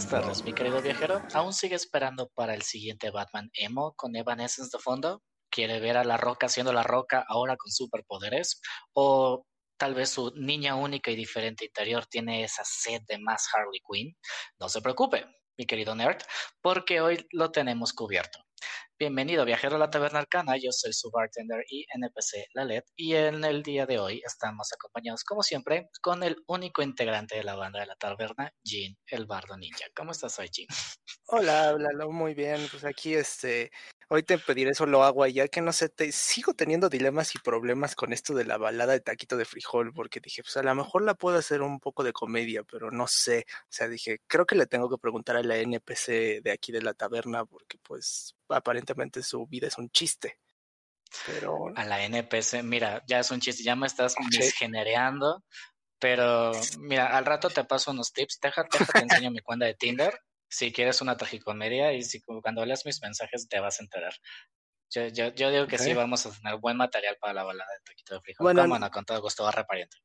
Buenas tardes, mi querido viajero. ¿Aún sigue esperando para el siguiente Batman Emo con Evanescence de fondo? ¿Quiere ver a La Roca siendo La Roca ahora con superpoderes? ¿O tal vez su niña única y diferente interior tiene esa sed de más Harley Quinn? No se preocupe, mi querido nerd, porque hoy lo tenemos cubierto. Bienvenido viajero a la taberna arcana, yo soy su bartender y NPC Lalet y en el día de hoy estamos acompañados como siempre con el único integrante de la banda de la taberna, Jean, el bardo ninja. ¿Cómo estás hoy, Jean? Hola, hola, muy bien, pues aquí este, hoy te pediré solo agua ya que no sé, te sigo teniendo dilemas y problemas con esto de la balada de taquito de frijol porque dije, pues a lo mejor la puedo hacer un poco de comedia, pero no sé, o sea, dije, creo que le tengo que preguntar a la NPC de aquí de la taberna porque pues aparentemente su vida es un chiste. Pero... A la NPC, mira, ya es un chiste, ya me estás misgenereando, pero mira, al rato te paso unos tips, déjate, te enseño mi cuenta de Tinder, si quieres una tragicomedia y si cuando leas mis mensajes te vas a enterar. Yo, yo, yo digo que sí vamos a tener buen material para la balada de Taquito de Frijol. Bueno, no, con todo gusto, barra pariente.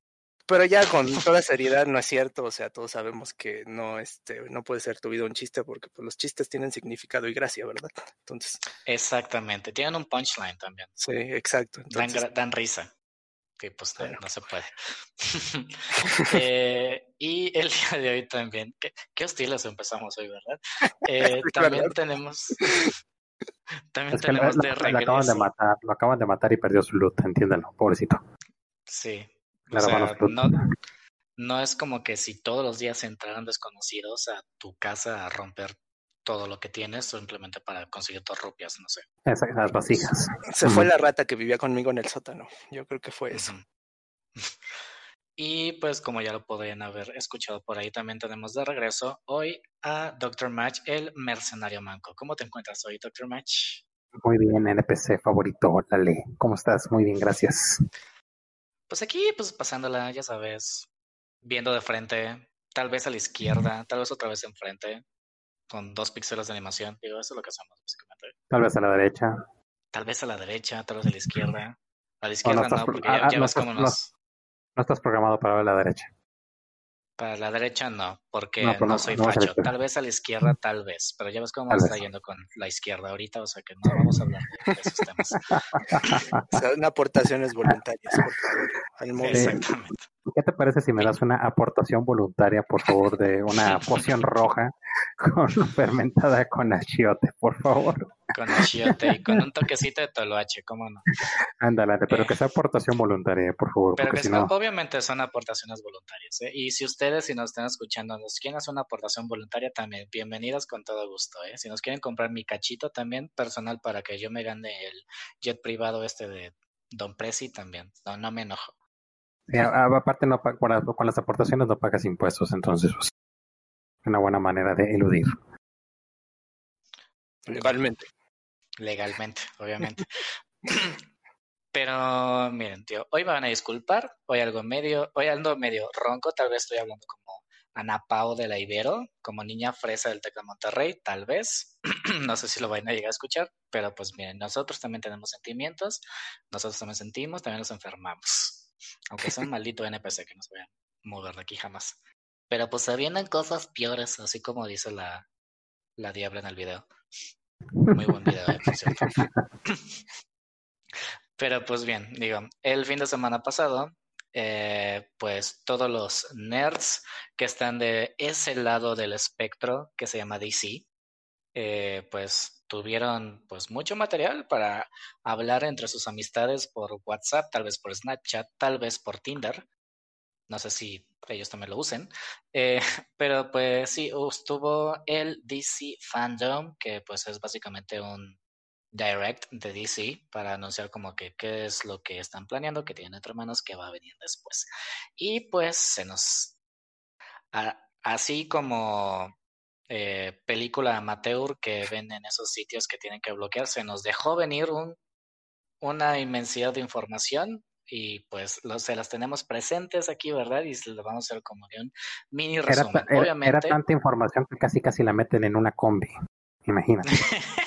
Pero ya con toda seriedad no es cierto, o sea, todos sabemos que no, este, no puede ser tu vida un chiste porque pues, los chistes tienen significado y gracia, ¿verdad? Entonces. Exactamente, tienen un punchline también. Sí, exacto. dan, risa, que pues no, se puede. eh, y el día de hoy también, qué, qué hostiles empezamos hoy, ¿verdad? Eh, también tenemos... También tenemos de regreso. Lo acaban de matar, lo acaban de matar y perdió su loot, entiéndelo, pobrecito. Sí, no, es como que si todos los días entraran desconocidos a tu casa a romper todo lo que tienes simplemente para conseguir tus rupias, no sé. Esas vasijas. Se fue la rata que vivía conmigo en el sótano. Yo creo que fue eso. Y pues como ya lo podrían haber escuchado por ahí, también tenemos de regreso hoy a Dr. Match, el mercenario manco. ¿Cómo te encuentras hoy, Dr. Match? Muy bien, NPC favorito, dale. ¿Cómo estás? Muy bien, gracias. Pues aquí, pues pasándola, ya sabes, viendo de frente, tal vez a la izquierda, tal vez otra vez enfrente, con dos píxeles de animación. Digo, eso es lo que hacemos, básicamente. Tal vez a la derecha. Tal vez a la derecha, tal vez a la izquierda. A la izquierda no, porque ya, ah, ves cómo nos... No estás programado para ver la derecha. Para la derecha no, porque no, pues soy facho. Tal vez a la izquierda, tal vez. Pero ya ves cómo está yendo con la izquierda ahorita, o sea que no vamos a hablar de esos temas. o sea, una aportaciones voluntarias, por favor. Exactamente. ¿Qué te parece si me das una aportación voluntaria, por favor, de una poción roja con fermentada con achiote, por favor? Con achiote y con un toquecito de toloache, ¿cómo no? Ándale, pero que sea aportación voluntaria, por favor. Pero que obviamente son aportaciones voluntarias. ¿eh? Y si ustedes, si nos están escuchando, nos quieren hacer una aportación voluntaria, también bienvenidos con todo gusto. ¿eh? Si nos quieren comprar mi cachito también personal para que yo me gane el jet privado este de Don Prezi, también. No, no me enojo aparte, no, con las aportaciones no pagas impuestos, entonces pues, una buena manera de eludir. Legalmente. Legalmente, obviamente. Pero miren, tío, hoy me van a disculpar, hoy algo medio, hoy ando medio ronco, tal vez estoy hablando como Ana Pao de la Ibero, como niña fresa del Tec de Monterrey, tal vez. no sé si lo van a llegar a escuchar, pero pues miren, nosotros también tenemos sentimientos, nosotros también sentimos, también nos enfermamos. Aunque sea un maldito NPC que no se vaya a mover de aquí jamás. Pero pues se vienen cosas peores, así como dice la, la diabla en el video. Muy buen video, eh, por cierto. Pero pues bien, digo, el fin de semana pasado, eh, pues todos los nerds que están de ese lado del espectro que se llama DC, eh, pues tuvieron pues mucho material para hablar entre sus amistades por WhatsApp, tal vez por Snapchat, tal vez por Tinder. No sé si ellos también lo usen. Eh, pero pues sí, estuvo el DC Fandom, que pues es básicamente un direct de DC para anunciar como que qué es lo que están planeando, que tienen entre manos, que va a venir después. Y pues se nos... así como eh, película amateur que ven en esos sitios que tienen que bloquearse. Nos dejó venir un, una inmensidad de información y pues se las tenemos presentes aquí, ¿verdad? Y lo vamos a hacer como de un mini resumen. Era, Obviamente, era tanta información que casi casi la meten en una combi, imagínate.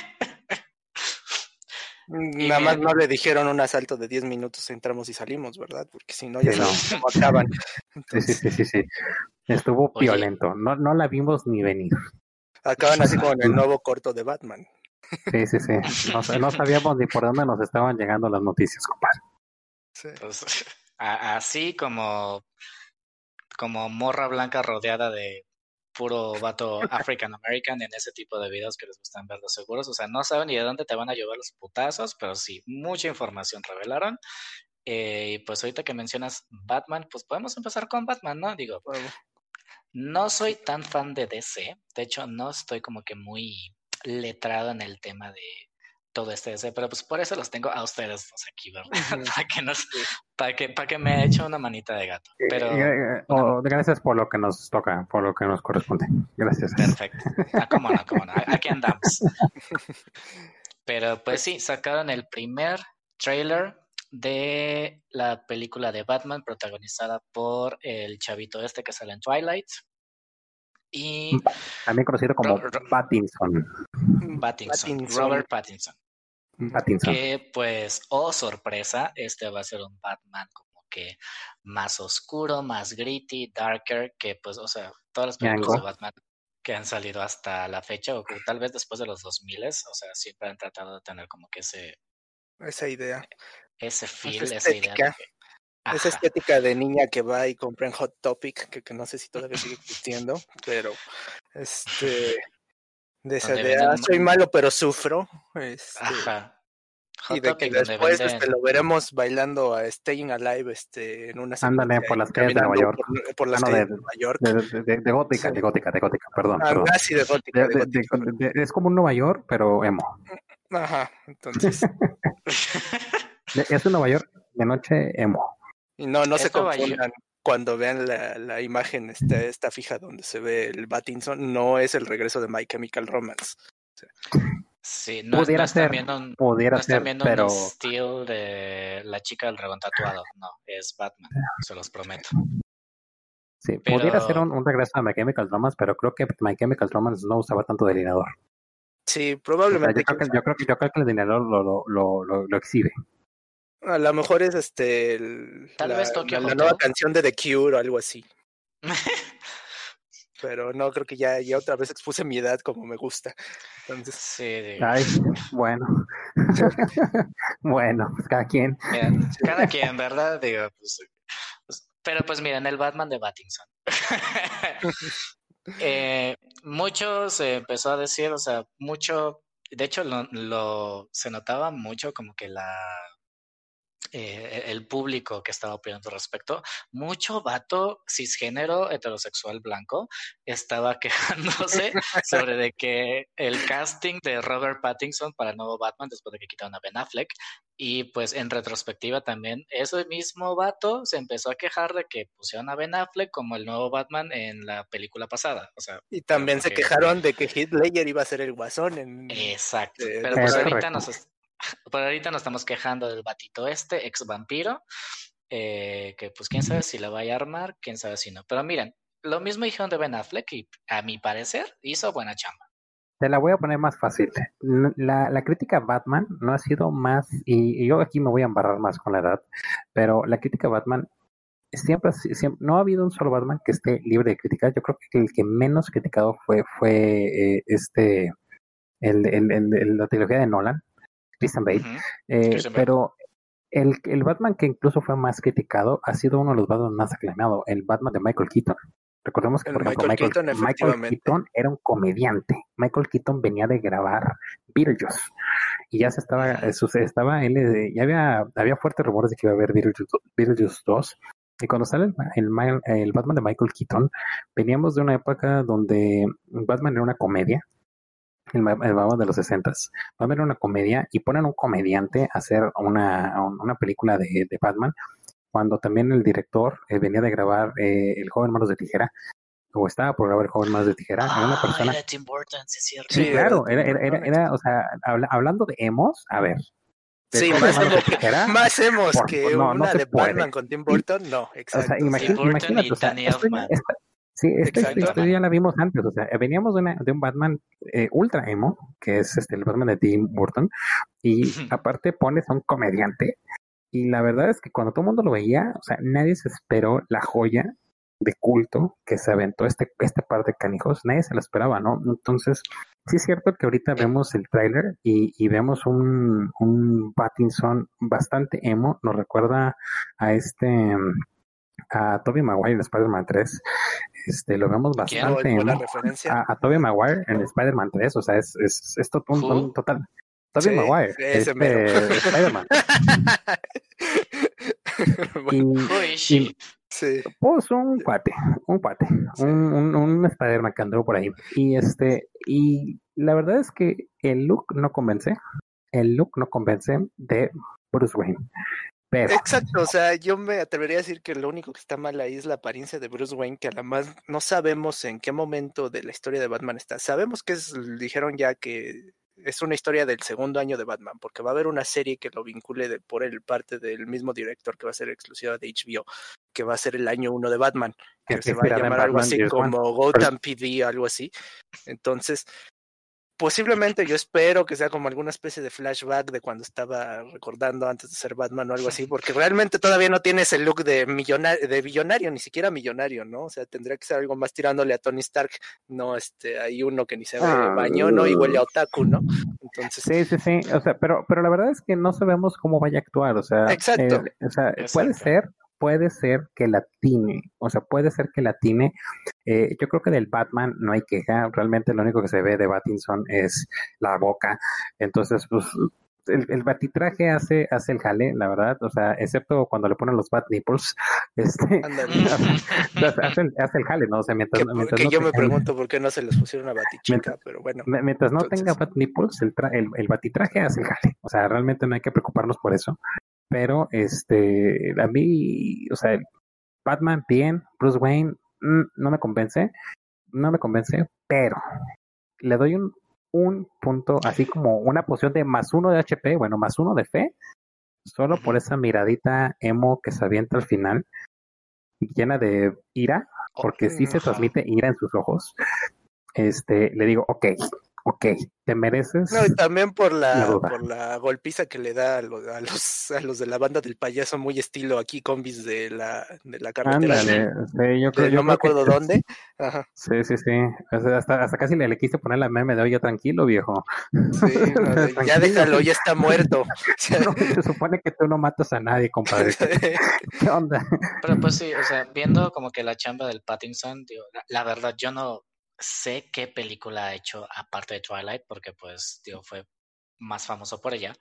Nada más no le dijeron un asalto de 10 minutos, entramos y salimos, ¿verdad? Porque si no, ya sí, no. acaban. Sí, sí, sí, sí, Estuvo violento. No, no la vimos ni venir. Acaban así como en el nuevo corto de Batman. Sí, sí, sí. No, no sabíamos ni por dónde nos estaban llegando las noticias, compadre. Sí. Así como, como morra blanca rodeada de puro vato African American en ese tipo de videos que les gustan ver los seguros. O sea, no saben ni de dónde te van a llevar los putazos, pero sí, mucha información revelaron. Eh, y pues ahorita que mencionas Batman, pues podemos empezar con Batman, ¿no? Digo, no soy tan fan de DC. De hecho, no estoy como que muy letrado en el tema de todo este DC, pero pues por eso los tengo a ustedes dos aquí, ¿verdad? para que nos, para que, para que me eche una manita de gato. Pero oh, gracias por lo que nos toca, por lo que nos corresponde. Gracias. Perfecto. Ah, cómo no, cómo no. Aquí andamos. Pero pues sí, sacaron el primer trailer de la película de Batman protagonizada por el chavito este que sale en Twilight. Y también conocido como Pattinson. Pattinson. Robert Pattinson. Pattinson. Que pues, oh sorpresa, este va a ser un Batman como que más oscuro, más gritty, darker, que pues, o sea, todas las películas de Batman que han salido hasta la fecha, o que tal vez después de los 2000, o sea, siempre han tratado de tener como que ese... Esa idea. Ese feel, esa, idea. Esa estética de niña que va y compra en Hot Topic, que, que no sé si todavía sigue existiendo, pero este de esa idea, soy malo pero sufro. Este, Ajá. y de que después este, lo veremos bailando a Staying Alive este, en una Ándale, por las calles de Nueva York. Por, las calles de, Nueva York. De, gótica, de gótica, de gótica, perdón. Ah, casi de gótica. es como un Nueva York, pero emo. Ajá, entonces. es un Nueva York de noche emo. Y no, no se confundan cuando vean la, la imagen esta, esta fija donde se ve el Batinson, no es el regreso de My Chemical Romance. Sí, no, pudiera ser, viendo pudiera ser, pero... un estilo de la chica del dragón tatuado, no, es Batman, se los prometo. Sí, pudiera ser un, regreso de My Chemical Romance, pero creo que My Chemical Romance no usaba tanto delineador. Sí, probablemente. yo, creo que, yo, creo que, yo, creo que, el delineador lo, lo, lo, lo, lo exhibe. A lo mejor es este el, Tal la, vez Tokyo la, nueva canción de The Cure o algo así. Pero no, creo que ya, ya otra vez expuse mi edad como me gusta. Entonces... Sí, Ay, bueno. bueno, pues cada quien. cada quien, ¿verdad? Digo, pues, pues, pero pues miren, el Batman de Battinson. eh, mucho se empezó a decir, o sea, mucho, de hecho lo, lo se notaba mucho como que la eh, el público que estaba opinando al respecto, mucho vato cisgénero heterosexual blanco estaba quejándose sobre de que el casting de Robert Pattinson para el nuevo Batman después de que quitaron a Ben Affleck y pues en retrospectiva también ese mismo vato se empezó a quejar de que pusieron a Ben Affleck como el nuevo Batman en la película pasada, o sea, y también se quejaron de que Heath Ledger iba a ser el guasón en Exacto, pero pues ahorita nos por ahorita nos estamos quejando del batito este, ex vampiro, eh, que pues quién sabe si la vaya a armar, quién sabe si no. Pero miren, lo mismo dijeron de Ben Affleck y a mi parecer hizo buena chamba. Te la voy a poner más fácil. La, la crítica Batman no ha sido más, y, yo aquí me voy a embarrar más con la edad, pero la crítica Batman siempre, siempre, no ha habido un solo Batman que esté libre de crítica. Yo creo que el que menos criticado fue, fue eh, este, el, el, el, la trilogía de Nolan, Christian Bale. Eh, pero el, el, Batman que incluso fue más criticado ha sido uno de los Batman más aclamados, el Batman de Michael Keaton. Recordemos que, por ejemplo, Michael, Keaton, era un comediante. Michael Keaton venía de grabar Beetlejuice. Y ya se estaba, estaba él, eh, ya había, había fuertes rumores de que iba a haber Beetlejuice, 2. Y cuando sale el, el, Batman de Michael Keaton, veníamos de una época donde Batman era una comedia, el, el de los 60 va a haber una comedia y ponen un comediante a hacer una, una película de, de Batman cuando también el director eh, venía de grabar eh, El joven manos de tijera o estaba por grabar El joven manos de tijera era una persona era Tim Burton, sí, cierto. sí, claro era, era, era, o sea hablando de emos a ver Sí, más emos, tijera, más emos que no, una no de puede. Batman con Tim Burton, no, exacto. O sea, imagínate, imagínate o sea, Sí, esta, historia ya la vimos antes, o sea, veníamos de, una, de un Batman eh, ultra emo, que es este, el Batman de Tim Burton, y aparte pones a un comediante, y la verdad es que cuando todo el mundo lo veía, o sea, nadie se esperó la joya de culto que se aventó este, este par de canijos, nadie se lo esperaba, ¿no? Entonces, sí es cierto que ahorita vemos el tráiler y, y, vemos un, un Pattinson bastante emo, nos recuerda a este a Toby Maguire en Spider-Man 3. Este, lo vemos bastante emo. A, a, Toby Maguire en Spider-Man 3, o sea, es, es, es un, total. Toby Maguire, este, Spider-Man. y, Sí. Pues un cuate, un cuate, un, un, un Spider-Man que andó por ahí. Y este, y la verdad es que el look no convence, el look no convence de Bruce Wayne. Pero... Exacto, o sea, yo me atrevería a decir que lo único que está mal ahí es la apariencia de Bruce Wayne, que además no sabemos en qué momento de la historia de Batman está. Sabemos que es, dijeron ya que es una historia del segundo año de Batman, porque va a haber una serie que lo vincule de, por el parte del mismo director que va a ser exclusiva de HBO, que va a ser el año uno de Batman, que se va a llamar algo así como Gotham PD, algo así. Entonces, posiblemente yo espero que sea como alguna especie de flashback de cuando estaba recordando antes de ser Batman o algo así, porque realmente todavía no tiene ese look de millonario, de billonario, ni siquiera millonario, ¿no? O sea, tendría que ser algo más tirándole a Tony Stark, no, este, hay uno que ni se ve ah, baño, ¿no? Y huele a otaku, ¿no? Entonces. Sí, sí, sí, o sea, pero, pero la verdad es que no sabemos cómo vaya a actuar, o sea. Exacto. Eh, o sea, puede ser, puede ser que la tiene, o sea, puede ser que la tiene. Eh, yo creo que del Batman no hay queja, realmente lo único que se ve de Batinson es la boca, entonces, pues, el, el, batitraje hace, hace el jale, la verdad, o sea, excepto cuando le ponen los bat nipples, este, hace, el, hace, el, jale, ¿no? O sea, mientras, que, mientras que no yo me pregunto por qué no se les pusieron a batichica, pero bueno. Mientras no tenga bat nipples, el, el, el batitraje hace el jale, o sea, realmente no hay que preocuparnos por eso. Pero, este, a mí, o sea, Batman, bien, Bruce Wayne, mm, no me convence, no me convence, pero le doy un, un punto, así como una poción de más uno de HP, bueno, más uno de fe, solo por esa miradita emo que se avienta al final, llena de ira, porque sí se transmite ira en sus ojos. Este, le digo, ok, ok, te mereces. No, y también por la, por la golpiza que le da a los, a los, de la banda del payaso, muy estilo aquí, combis de la, de la carretera. Ándale, sí, yo creo, no me acuerdo dónde. Sí, sí, sí. Hasta, hasta casi le, le quise poner la meme de oye, tranquilo, viejo. Sí, ya déjalo, ya está muerto. se supone que tú no matas a nadie, compadre. ¿Qué onda? Pero pues sí, o sea, viendo como que la chamba del Pattinson, digo, la verdad, yo no sé qué película ha hecho aparte de Twilight, porque pues, digo, fue más famoso por ella.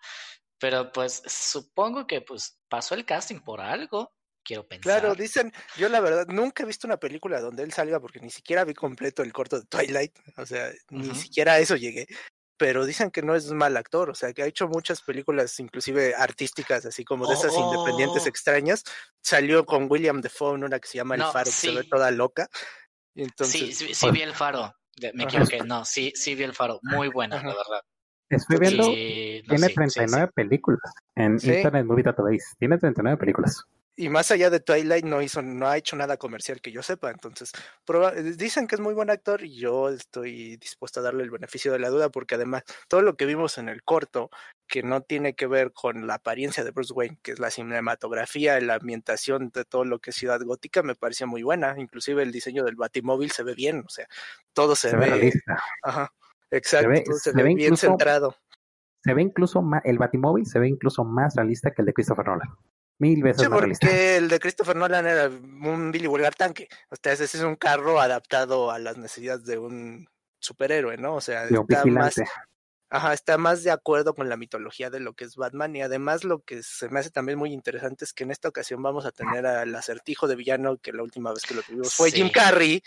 Pero pues supongo que pues pasó el casting por algo, quiero pensar. Claro, dicen, yo la verdad nunca he visto una película donde él salga porque ni siquiera vi completo el corto de Twilight, o sea, ni siquiera a eso llegué. Pero dicen que no es mal actor, o sea, que ha hecho muchas películas, inclusive artísticas, así como de esas independientes oh. extrañas. Salió con William Defoe en una que se llama El Faro, que se ve toda loca sí, sí, sí vi el faro. Me equivoqué. No, sí, sí vi el faro. Muy buena, la verdad. Estoy viendo, tiene 39 películas en Internet Movie Database. Tiene 39 películas y más allá de Twilight no hizo, no ha hecho nada comercial que yo sepa. Entonces, dicen que es muy buen actor y yo estoy dispuesto a darle el beneficio de la duda porque además todo lo que vimos en el corto, que no tiene que ver con la apariencia de Bruce Wayne, que es la cinematografía, la ambientación de todo lo que es Ciudad Gótica, me parecía muy buena. Inclusive el diseño del Batimóvil se ve bien, o sea, todo se, ve. Ajá, exacto, se ve, bien centrado. Se ve incluso más, el Batimóvil se ve incluso más realista que el de Christopher Nolan. Mil veces sí, porque el de Christopher Nolan era un Billy Vulgar tanque. O sea, ese es un carro adaptado a las necesidades de un superhéroe, ¿no? O sea, está más, ajá, está más de acuerdo con la mitología de lo que es Batman. Y además lo que se me hace también muy interesante es que en esta ocasión vamos a tener al acertijo de villano, que la última vez que lo tuvimos fue Jim Carrey.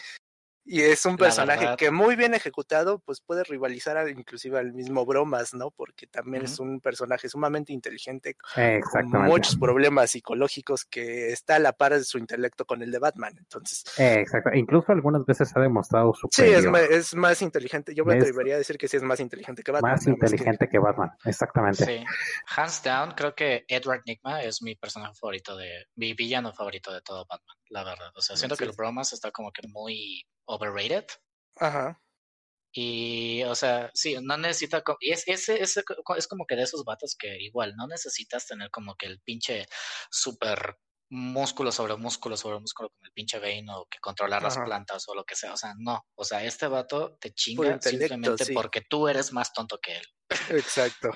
Y es un personaje verdad. que muy bien ejecutado, pues puede rivalizar al- inclusive al mismo Bromas, ¿no? Porque también es un personaje sumamente inteligente, con muchos problemas psicológicos que está a la par de su intelecto con el de Batman. Entonces, exacto. Incluso algunas veces ha demostrado sí, superior. es, es más inteligente. Yo me Es- atrevería a decir que sí es más inteligente que Batman. más que- inteligente que Batman. Exactamente. Sí. Hands down, creo que Edward Nigma es mi personaje favorito de. Mi villano favorito de todo Batman, la verdad. O sea, siento que Sí. el bromas está como que muy overrated. Ajá. Y, o sea, sí, no necesita. Y es, ese, ese es como que de esos vatos que igual no necesitas tener como que el pinche super músculo sobre músculo sobre músculo como el pinche Bane o que controlar las plantas o lo que sea. O sea, no. O sea, este vato te chinga simplemente sí. porque tú eres más tonto que él. Exacto.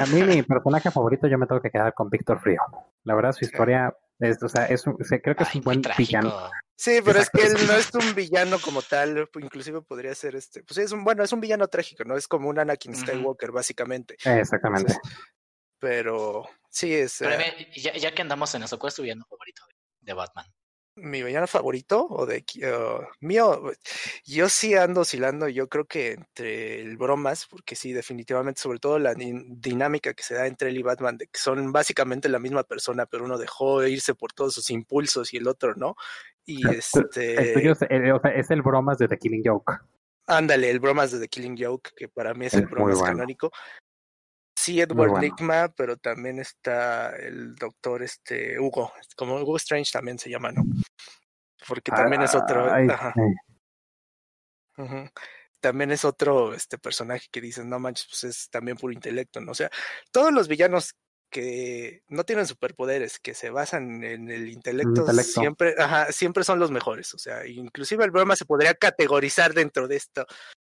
A mí mi personaje favorito yo me tengo que quedar con Víctor Frío. La verdad su historia es, o sea, es un- o sea, creo que es Ay, un buen villano. Sí, pero es que él no es un villano como tal, inclusive podría ser este, pues es un, bueno, es un villano trágico, ¿no? Es como un Anakin. Skywalker, básicamente. Exactamente. Entonces, pero sí, es Pero ve, ya, ya que andamos en eso, ¿cuál es tu villano favorito de, de Batman? Mi villano favorito o de uh, mío. Yo sí ando oscilando, yo creo que entre el bromas, porque sí, definitivamente, sobre todo la din- dinámica que se da entre él y Batman, de que son básicamente la misma persona, pero uno dejó irse por todos sus impulsos y el otro no. Y este. es el, o sea, es el bromas de The Killing Joke. Ándale, el bromas de The Killing Joke, que para mí es Es el bromas bueno. canónico. Sí, Edward bueno. Pero también está el doctor este Hugo, como Hugo Strange también se llama, ¿no? Porque también es otro, Ay, ajá, también es otro este personaje que dicen, no manches, pues es también puro intelecto, ¿no? O sea, todos los villanos que no tienen superpoderes, que se basan en el intelecto, intelecto. siempre, ajá, siempre son los mejores. O sea, inclusive el broma se podría categorizar dentro de esto,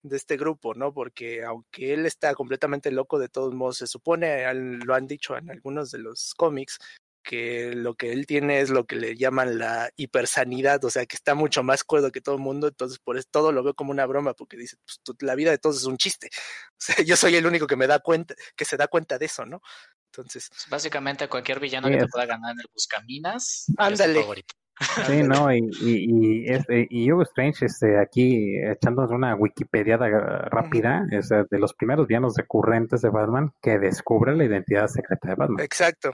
de este grupo, ¿no? Porque aunque él está completamente loco, de todos modos, se supone, lo han dicho en algunos de los cómics, que lo que él tiene es lo que le llaman la hipersanidad, o sea, que está mucho más cuerdo que todo el mundo, entonces por eso todo lo veo como una broma, porque dice, pues la vida de todos es un chiste. O sea, yo soy el único que me da cuenta, que se da cuenta de eso, ¿no? Entonces, Básicamente cualquier villano que te es- pueda ganar en el Buscaminas es Ándale. tu favorito. Sí, no, y, y, y, este, y Hugo Strange, este, aquí echándonos una Wikipedia rápida, es eh, de los primeros villanos recurrentes de Batman que descubre la identidad secreta de Batman. exacto.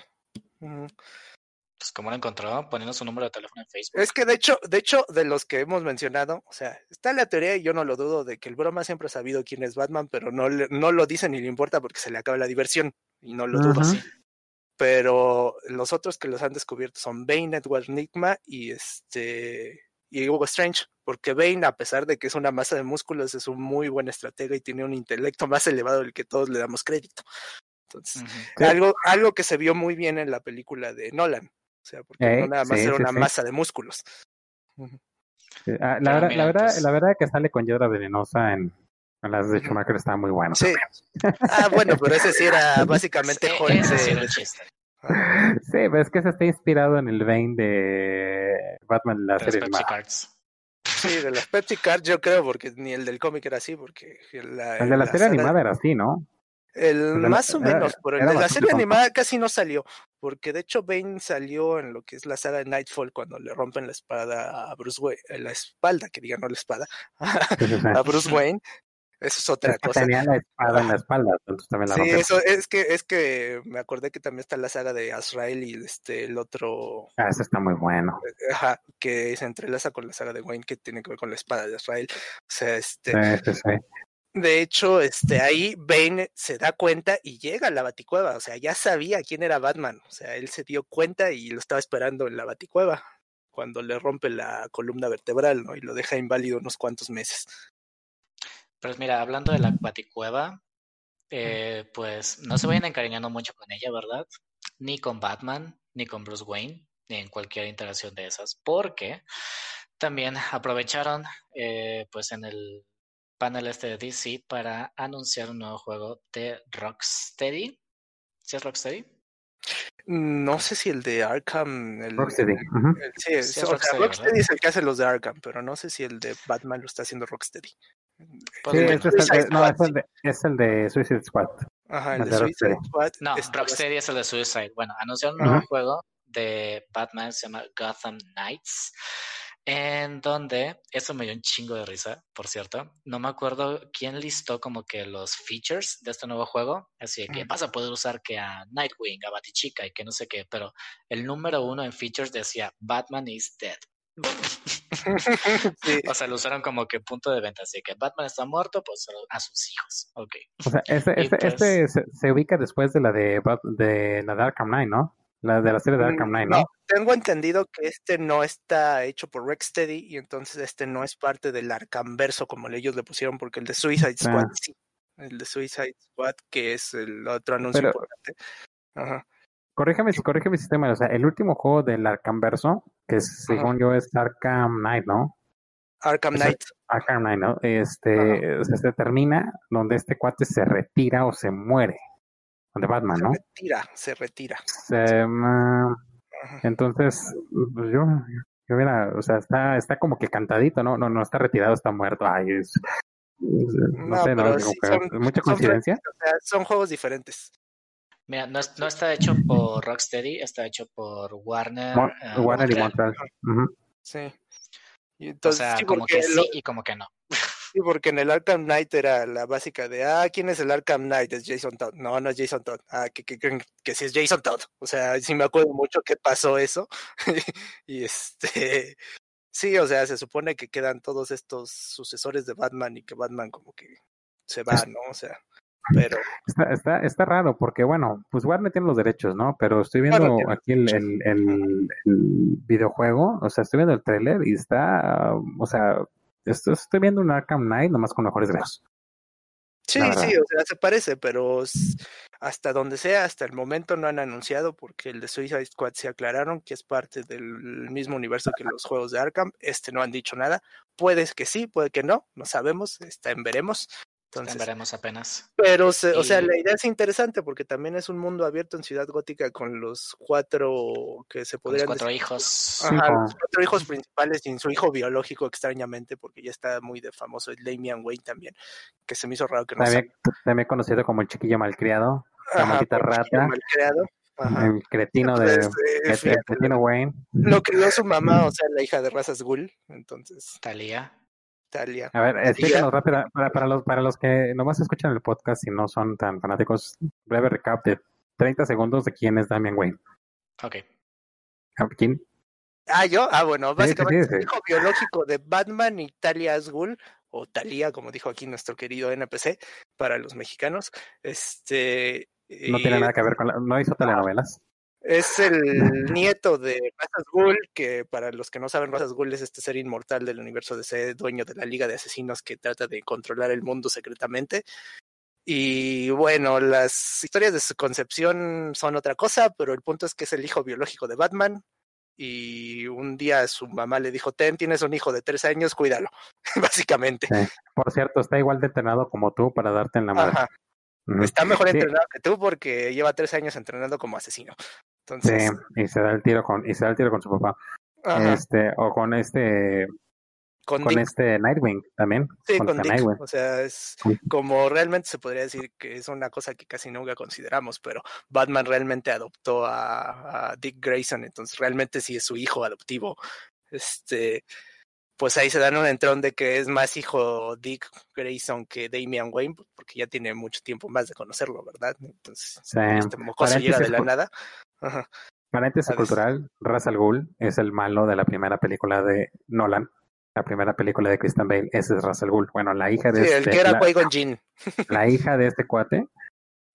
Pues como lo encontró, poniendo su número de teléfono en Facebook. Es que de hecho, de hecho, de los que hemos mencionado, o sea, está la teoría y yo no lo dudo de que el broma siempre ha sabido quién es Batman, pero no, le- no lo dice ni le importa porque se le acaba la diversión y no lo dudo. Ujú. Pero los otros que los han descubierto son Bane, Edward Nigma y este y Hugo Strange, porque Bane, a pesar de que es una masa de músculos, es un muy buen estratega y tiene un intelecto más elevado del que todos le damos crédito. Entonces, algo, algo que se vio muy bien en la película de Nolan. O sea, porque Eh, no nada más sí, era sí, una sí. masa de músculos. Ah, La, verdad, mira, la, verdad, pues- la verdad que sale con Hiedra Venenosa en, en las de. Schumacher está muy bueno. Sí. Ah, bueno, pero ese sí era básicamente Hulk ese sí era chiste. Sí, pero es que se está inspirado en el Bane de Batman, la de las serie Pepsi animada. Cards. Sí, de las Pepsi Cards yo creo, porque ni el del cómic era así, porque la, El de la serie animada era así, ¿no? El la- más o era- menos, pero el era de la serie tonto. animada casi no salió, porque de hecho Bane salió en lo que es la saga de Nightfall cuando le rompen la espada a Bruce Wayne, eh, la espalda, que digan no la espada, Sí, sí, sí. a Bruce Wayne. Eso es otra Es que cosa. tenía la espada en la espalda, entonces también la Sí, eso es que es que me acordé que también está la saga de Azrael y este el otro Ah, eso está muy bueno. ajá, que se entrelaza con la saga de Wayne que tiene que ver con la espada de Azrael. O sea, este Sí, sí, sí. De hecho, este, ahí Bane se da cuenta y llega a la baticueva. O sea, ya sabía quién era Batman. O sea, él se dio cuenta y lo estaba esperando en la baticueva cuando le rompe la columna vertebral, ¿no? Y lo deja inválido unos cuantos meses. Pero mira, hablando de la Baticueva, eh, pues no se vayan encariñando mucho con ella, ¿verdad? Ni con Batman, ni con Bruce Wayne, ni en cualquier interacción de esas, porque también aprovecharon, eh, pues en el panel este de DC para anunciar un nuevo juego de Rocksteady. ¿Sí es Rocksteady? No sé si el de Arkham. El, Rocksteady. el- ujú. el- sí, sea, Rocksteady, ¿verdad? es el que hace los de Arkham, pero no sé si el de Batman lo está haciendo Rocksteady. Sí, es el de, Suicide no, Squad, es el de, es el de Suicide Squad. Ajá, el El de de Suicide. Squad. No, Rocksteady es el de Suicide. Bueno, anunciaron un nuevo juego de Batman, se llama Gotham Knights. En donde, eso me dio un chingo de risa, por cierto, no me acuerdo quién listó como que los features de este nuevo juego, así que vas a poder usar que a Nightwing, a Batichica y que no sé qué, pero el número uno en features decía Batman is dead. O sea, lo usaron como que punto de venta, así que Batman está muerto, pues a sus hijos. Ok. O sea, este, este, pues este se, se, ubica después de la de, de la de Arkham Knight, ¿no? La de la serie de Arkham Knight, ¿no? No, tengo entendido que este no está hecho por Rocksteady y entonces este no es parte del Arkham verso como ellos le pusieron, porque el de Suicide Squad ah. sí. El de Suicide Squad, que es el otro anuncio Pero, importante. Ajá. Corrígeme, corrígeme mi sistema, o sea, el último juego del Arkham verso, que según yo es Arkham Knight, ¿no? Arkham Knight. Arkham Knight, ¿no? Este, o sea, se termina donde este cuate se retira o se muere de Batman, se ¿no? Se retira, se retira. Se, entonces, pues yo, yo mira, o sea, está, está como que cantadito, ¿no? No, no está retirado, está muerto. Ay, es, no, no, sé, ¿no? Sí, son, son, mucha coincidencia. O sea, son juegos diferentes. Mira, no, no, está hecho por Rocksteady, está hecho por Warner. Mo uh, Warner y Montreal. Uh -huh. Sí. Y entonces, o sea, sí, como que sí y como que no. Sí, porque en el Arkham Knight era la básica de, ah, ¿quién es el Arkham Knight? Es Jason Todd. No, no es Jason Todd. Ah, que, que, que, que sí es Jason Todd. O sea, sí me acuerdo mucho que pasó eso. y este, sí, o sea, se supone que quedan todos estos sucesores de Batman y que Batman como que se va, ¿no? O sea, pero... Está, está, está raro porque, bueno, pues Warner tiene los derechos, ¿no? Pero estoy viendo bueno, aquí el, el, el, el, videojuego, o sea, estoy viendo el tráiler y está, o sea, esto, estoy viendo un Arkham Knight nomás con mejores gráficos. Sí, sí, o sea, se parece, pero hasta donde sea, hasta el momento no han anunciado porque el de Suicide Squad se aclararon que es parte del mismo universo que los juegos de Arkham. Este no han dicho nada. Puede que sí, puede que no, no sabemos, está en veremos. Entonces, veremos apenas. Pero, se, y... o sea, la idea es interesante porque también es un mundo abierto en Ciudad Gótica con los cuatro que se podrían. Los cuatro decir. hijos. Ajá, sí, los cuatro hijos principales y su hijo biológico, extrañamente, porque ya está muy de famoso, Damian Wayne también, que se me hizo raro que no También, también conocido como el chiquillo malcriado, la maldita rata. Malcriado. Ajá. El cretino Entonces, de eh, el cretino Wayne. Lo crió su mamá, o sea, la hija de razas Ghoul. Entonces. Talía. Italia. A ver, explícanos rápido, para, para, los, para los que nomás escuchan el podcast y no son tan fanáticos, breve recap de 30 segundos de quién es Damian Wayne. Ok. ¿Quién? Ah, yo, ah, bueno, básicamente sí, sí, sí. es el hijo biológico de Batman y Talia Asghul, o Talia, como dijo aquí nuestro querido NPC, para los mexicanos. Este. No tiene nada que ver con la, no hizo telenovelas. Es el nieto de Razas Ghul, que para los que no saben, Razas Ghul es este ser inmortal del universo de ser dueño de la Liga de Asesinos que trata de controlar el mundo secretamente. Y bueno, las historias de su concepción son otra cosa, pero el punto es que es el hijo biológico de Batman. Y un día su mamá le dijo, ten, tienes un hijo de tres años, cuídalo, básicamente. Sí. Por cierto, está igual de entrenado como tú para darte en la madre. Ajá. Está mejor sí. entrenado que tú porque lleva tres años entrenando como asesino. Entonces... Sí, y se da el tiro con, y se da el tiro con su papá. Ajá. Este, o con este con, con este Nightwing también. Sí, con, con Dick. O sea, es como realmente se podría decir que es una cosa que casi nunca consideramos, pero Batman realmente adoptó a, a Dick Grayson, entonces realmente sí es su hijo adoptivo. Este, pues ahí se dan un entrón de que es más hijo Dick Grayson que Damian Wayne, porque ya tiene mucho tiempo más de conocerlo, ¿verdad? Entonces, sí. este mocoso llega de la nada. Ajá. Paréntesis cultural, Ra's al Ghul es el malo de la primera película de Nolan. La primera película de Christian Bale, ese es Ra's al Ghul. Bueno, la hija de sí, este, el que era la, Jinn. la hija de este cuate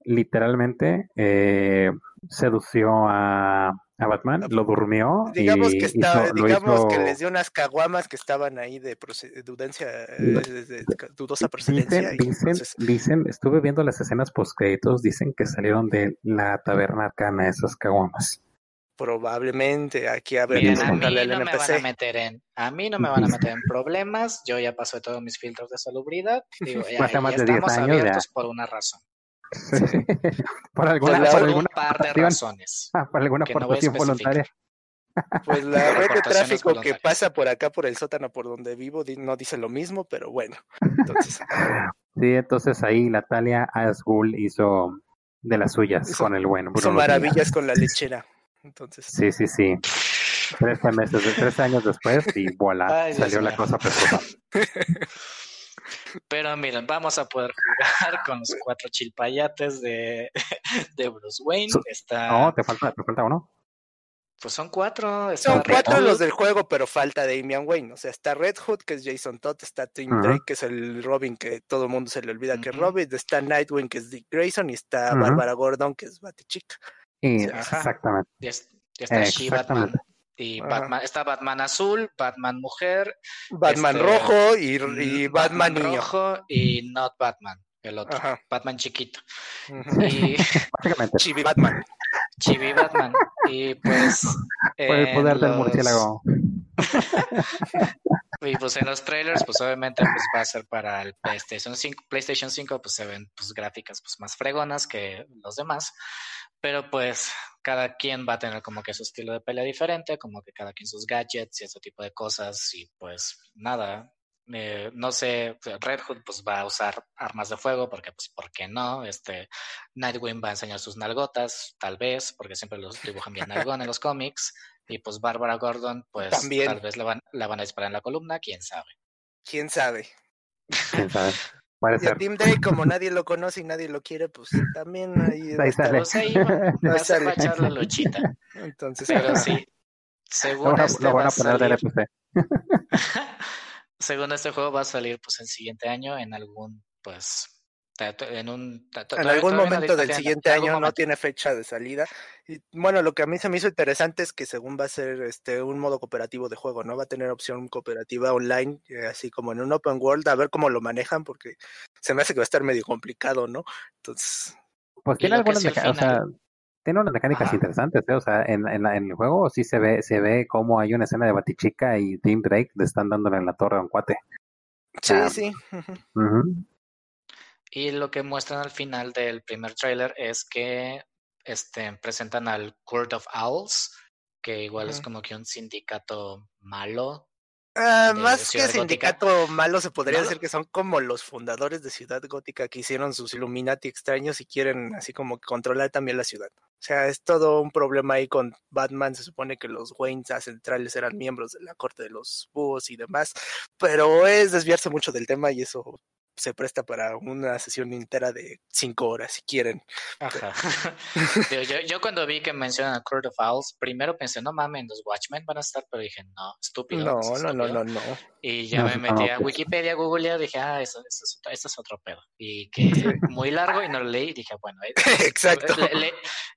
literalmente eh, sedució a, a Batman, lo durmió. Digamos y que, está, hizo, digamos hizo... que les dio unas caguamas que estaban ahí de de, de, de, dudosa procedencia. Dicen, dicen, entonces... dicen, estuve viendo las escenas postcréditos, dicen que salieron de la taberna arcana esas caguamas. Probablemente aquí a ver Miren, a mí no me van a meter en a mí no me van a meter en problemas yo ya pasé todos mis filtros de salubridad digo ya, ya más de estamos 10 años, abiertos ya. por una razón por alguna, por, por un alguna par de razones ah, por alguna aportación no voluntaria. Pues la red de tráfico que pasa por acá por el sótano por donde vivo no dice lo mismo pero bueno entonces. Sí entonces ahí Natalia Asgul hizo de las suyas hizo, con el bueno hizo maravillas con la lechera entonces. Sí sí sí. 13 meses, 13 años después y voilà, salió la cosa perfecta. Pero miren, vamos a poder jugar con los cuatro chilpayates de, de Bruce Wayne. Está... No, te falta, te falta uno. Pues son cuatro. Son cuatro los del juego, pero falta Damian Wayne. O sea, está Red Hood, que es Jason Todd, está Tim Drake, que es el Robin, que todo el mundo se le olvida que es Robin, está Nightwing, que es Dick Grayson, y está Barbara Gordon, que es Batichica. exactamente. Y, está She-Batman. Y Batman, está Batman azul, Batman mujer, Batman este, rojo y, Batman, niño. rojo y Not Batman, el otro, Batman chiquito. Y Chibi Batman. Chibi Batman. Y pues. Por el poder del murciélago. y pues en los trailers, pues obviamente pues va a ser para el PlayStation 5. PlayStation 5 pues se ven pues gráficas pues más fregonas que los demás. Pero pues cada quien va a tener como que su estilo de pelea diferente, como que cada quien sus gadgets y ese tipo de cosas. Y pues nada, eh, no sé, Red Hood pues va a usar armas de fuego porque pues ¿por qué no? Este Nightwing va a enseñar sus nalgotas, tal vez, porque siempre los dibujan bien nalgón en los cómics y pues Bárbara Gordon pues tal vez la van, la van a disparar en la columna, quién sabe. ¿Quién sabe? ¿Quién sabe? Y a Team Day, como nadie lo conoce y nadie lo quiere, pues también ahí, ahí sale. Pues ahí va, a echar la luchita. Entonces, pero sí. Según lo, este lo van a poner salir... del según este juego va a salir pues el siguiente año en algún pues en un en algún momento del siguiente año no tiene fecha de salida. Y bueno lo que a mí se me hizo interesante es que según va a ser este un modo cooperativo de juego no va a tener opción cooperativa online eh, así como en un open world a ver cómo lo manejan porque se me hace que va a estar medio complicado no entonces pues tiene algunas o sea, tiene unas mecánicas interesantes, ¿eh? o sea, en, en, en, el juego sí se ve, se ve como hay una escena de Batichica y Tim Drake le están dándole en la torre a un cuate. Sí, sí. Y lo que muestran al final del primer tráiler es que este, presentan al Court of Owls, que igual es como que un sindicato malo Ah, más que sindicato malo, se podría decir que son como los fundadores de Ciudad Gótica que hicieron sus Illuminati extraños y quieren así como controlar también la ciudad. O sea, es todo un problema ahí con Batman. Se supone que los Waynes centrales eran miembros de la corte de los búhos y demás, pero es desviarse mucho del tema y eso se presta para una sesión entera de cinco horas, si quieren. Ajá. yo, yo, cuando vi que mencionan a Court of Owls, primero pensé, no mames, los Watchmen van a estar, pero dije, no, estúpido. No, no, no, no, no. Y ya me metí a Wikipedia, Google, y dije, ah, eso, eso, eso, es otro pedo. Y que muy largo y no lo leí, y dije, bueno, eh, exacto.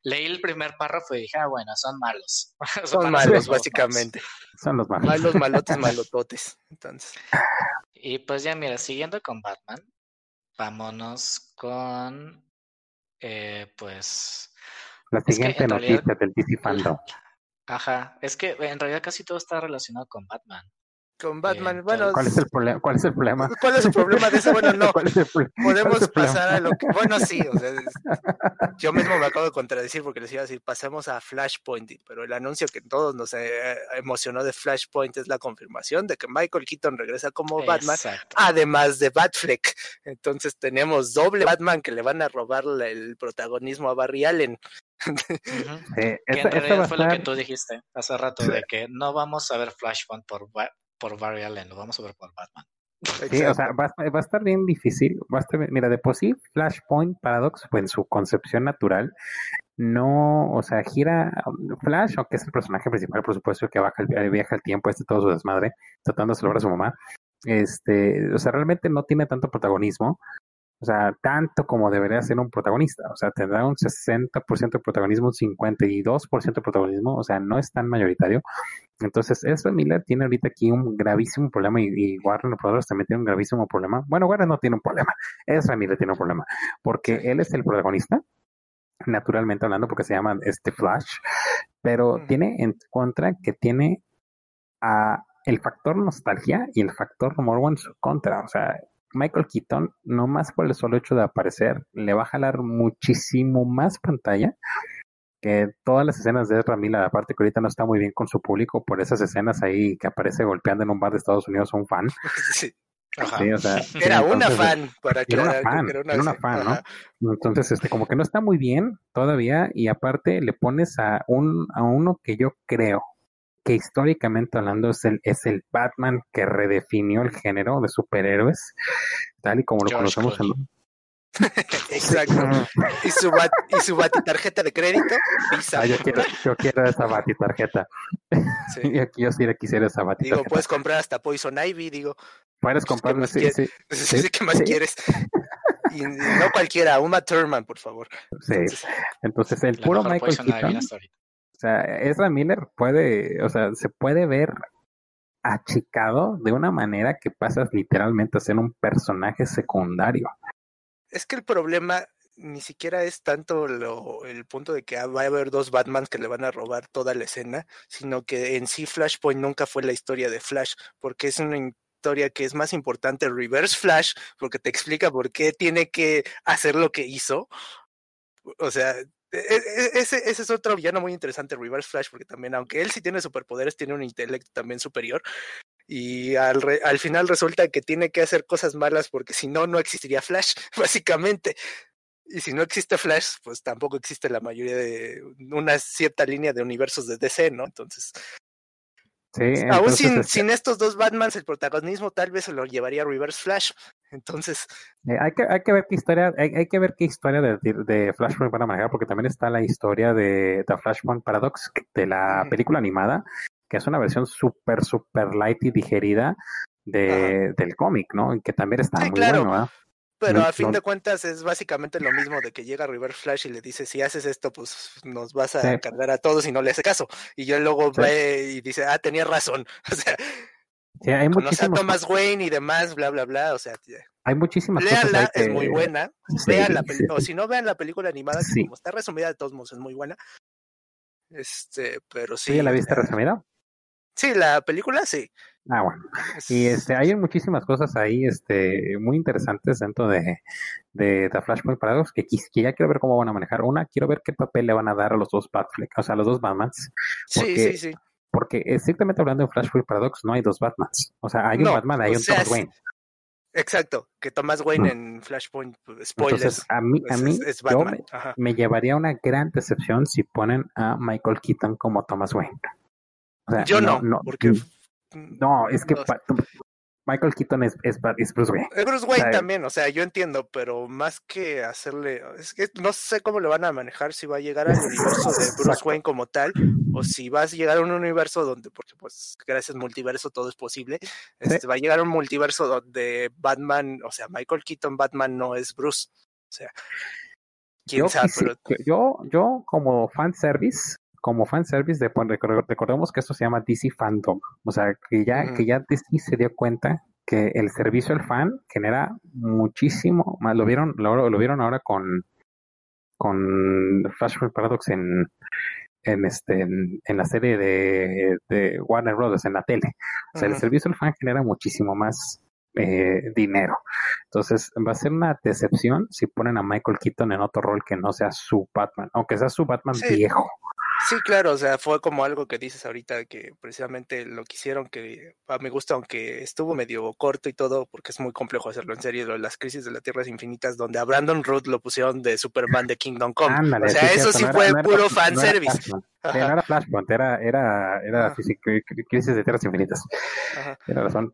leí el primer párrafo y dije, ah, bueno, son malos. son malos, básicamente. Son los malos. Malos, malotes, malototes. Entonces. Y pues ya, mira, siguiendo con Batman, vámonos con, eh, pues... La siguiente noticia del DC Fandom. Ajá, es que en realidad casi todo está relacionado con Batman con Batman. bueno, ¿cuál es el problema? ¿Cuál es el problema? ¿Cuál es el problema de eso? Bueno, no. Podemos pasar a lo que. Bueno, sí. O sea, yo mismo me acabo de contradecir porque les iba a decir, pasemos a Flashpoint, pero el anuncio que todos nos eh, emocionó de Flashpoint es la confirmación de que Michael Keaton regresa como Batman, además de Batfleck. Entonces tenemos doble Batman que le van a robar el protagonismo a Barry Allen. que en realidad fue lo que tú dijiste hace rato, de que no vamos a ver Flashpoint por por Barry Allen, lo vamos a ver por Batman. Sí, o sea, va, a estar bien difícil. Va a estar mira, de por sí, Flashpoint Paradox, pues en su concepción natural, no, o sea, gira Flash, aunque es el personaje principal, por supuesto, que baja el, viaja el tiempo, este todo su desmadre, tratando de salvar a su mamá. Este, o sea, realmente no tiene tanto protagonismo. O sea, tanto como debería ser un protagonista. O sea, tendrá un 60% de protagonismo, un 52% de protagonismo. O sea, no es tan mayoritario. Entonces, Ezra Miller tiene ahorita aquí un gravísimo problema y, Warner Brothers también tiene un gravísimo problema. Bueno, Warner no tiene un problema. Ezra Miller tiene un problema. Porque él es el protagonista, naturalmente hablando, porque se llama este Flash. Pero tiene en contra que tiene a el factor nostalgia y el factor morbo en su contra. O sea, Michael Keaton, no más por el solo hecho de aparecer, le va a jalar muchísimo más pantalla que todas las escenas de Ezra Miller, aparte que ahorita no está muy bien con su público por esas escenas ahí que aparece golpeando en un bar de Estados Unidos a un fan. Sí. o sea, era una fan, para era una fan, era una, fan, ¿no? Entonces, este, como que no está muy bien todavía, y aparte le pones a un, a uno que yo creo que históricamente hablando es el, es el Batman que redefinió el género de superhéroes, tal y como lo conocemos en, Exacto. y su, bat, y su batitarjeta de crédito, Ah, yo, quiero, yo quiero esa batitarjeta. Sí. y yo sí le quisiera esa batitarjeta. Digo, puedes comprar hasta Poison Ivy, digo. Puedes comprar, ¿Qué más, sí, quieres? sí, sí, ¿Qué más quieres? Y no cualquiera, una Thurman, por favor. Sí. Entonces, el puro Michael Keaton, o sea, Ezra Miller puede, o sea, se puede ver achicado de una manera que pasas literalmente a ser un personaje secundario. Es que el problema ni siquiera es tanto lo, el punto de que va a haber dos Batmans que le van a robar toda la escena, sino que en sí Flashpoint nunca fue la historia de Flash, porque es una historia que es más importante Reverse Flash, porque te explica por qué tiene que hacer lo que hizo. O sea, ese, ese es otro villano muy interesante, Reverse Flash, porque también, aunque él sí tiene superpoderes, tiene un intelecto también superior. Y al, re, al final resulta que tiene que hacer cosas malas porque si no, no existiría Flash, básicamente. Y si no existe Flash, pues tampoco existe la mayoría de una cierta línea de universos de DC, ¿no? Entonces, Sí, Aún sin, este, sin estos dos Batmans, el protagonismo tal vez se lo llevaría Reverse Flash. Entonces, eh, hay, que, hay que ver qué historia, hay, hay que ver qué historia de, de Flashpoint van a manejar, porque también está la historia de The Flashpoint Paradox, de la película animada, que es una versión súper, súper light y digerida de, del cómic, ¿no? Y que también está Sí, muy claro. bueno, ¿verdad? pero No- a fin no- de cuentas es básicamente lo mismo de que llega Reverse Flash y le dice, si haces esto, pues nos vas a Sí. cargar a todos y no le hace caso. Y yo luego Sí. ve y dice, ah, tenía razón. O sea, Sí, hay conoce a muchísimas, Thomas Wayne y demás, bla, bla, bla. O sea, hay muchísimas cosas ahí léanla, que... es muy buena. Vean la peli- o si no, vean la película animada, que como está resumida de todos modos, es muy buena. Este, pero sí. ¿Sí ya la viste resumida? Sí, la película sí. Ah, bueno. Y este, hay muchísimas cosas ahí este, muy interesantes dentro de, de The Flashpoint Paradox que, que ya quiero ver cómo van a manejar. Una, quiero ver qué papel le van a dar a los dos Batfleck, o sea, a los dos Batmans. Sí, porque- sí, sí. Porque estrictamente hablando de Flashpoint Paradox no hay dos Batmans. O sea, hay un No, Batman, hay un sea, Thomas sí. Wayne. Exacto, que Thomas Wayne Mm. en Flashpoint, pues, spoilers. Entonces, a mí, a es- mí es, es yo me, me llevaría una gran decepción si ponen a Michael Keaton como Thomas Wayne. O sea, Yo no, no, porque no, es que no. Michael Keaton es, es, es Bruce Wayne. Es Bruce Wayne o sea, también, o sea, yo entiendo, pero más que hacerle, es que no sé cómo le van a manejar si va a llegar al universo de Bruce. Wayne como tal, o si vas a llegar a un universo donde, porque pues gracias al multiverso todo es posible, este, va a llegar a un multiverso donde Batman, o sea, Michael Keaton Batman no es Bruce, o sea, quién Yo, sabe, pero yo, yo como fan service, como fan service de recordemos que esto se llama DC Fandom, o sea que ya, que ya DC se dio cuenta que el servicio al fan genera muchísimo más. Lo vieron, lo, lo vieron ahora con con Flashpoint Paradox en en este en, en la serie de, de Warner Brothers en la tele. O sea, el servicio al fan genera muchísimo más eh, dinero. Entonces, va a ser una decepción si ponen a Michael Keaton en otro rol que no sea su Batman, aunque sea su Batman Sí. viejo. Sí, claro, o sea, fue como algo que dices ahorita, que precisamente lo que hicieron, que a mi gusto, aunque estuvo medio corto y todo, porque es muy complejo hacerlo en serie, las crisis de las tierras infinitas, donde a Brandon Root lo pusieron de Superman de Kingdom Come. Ándale, o sea, sí, eso sí no era- fue era- puro no era fanservice. No era Flashpoint, era, era, era Ajá. crisis de tierras infinitas. ajá. Tienes razón.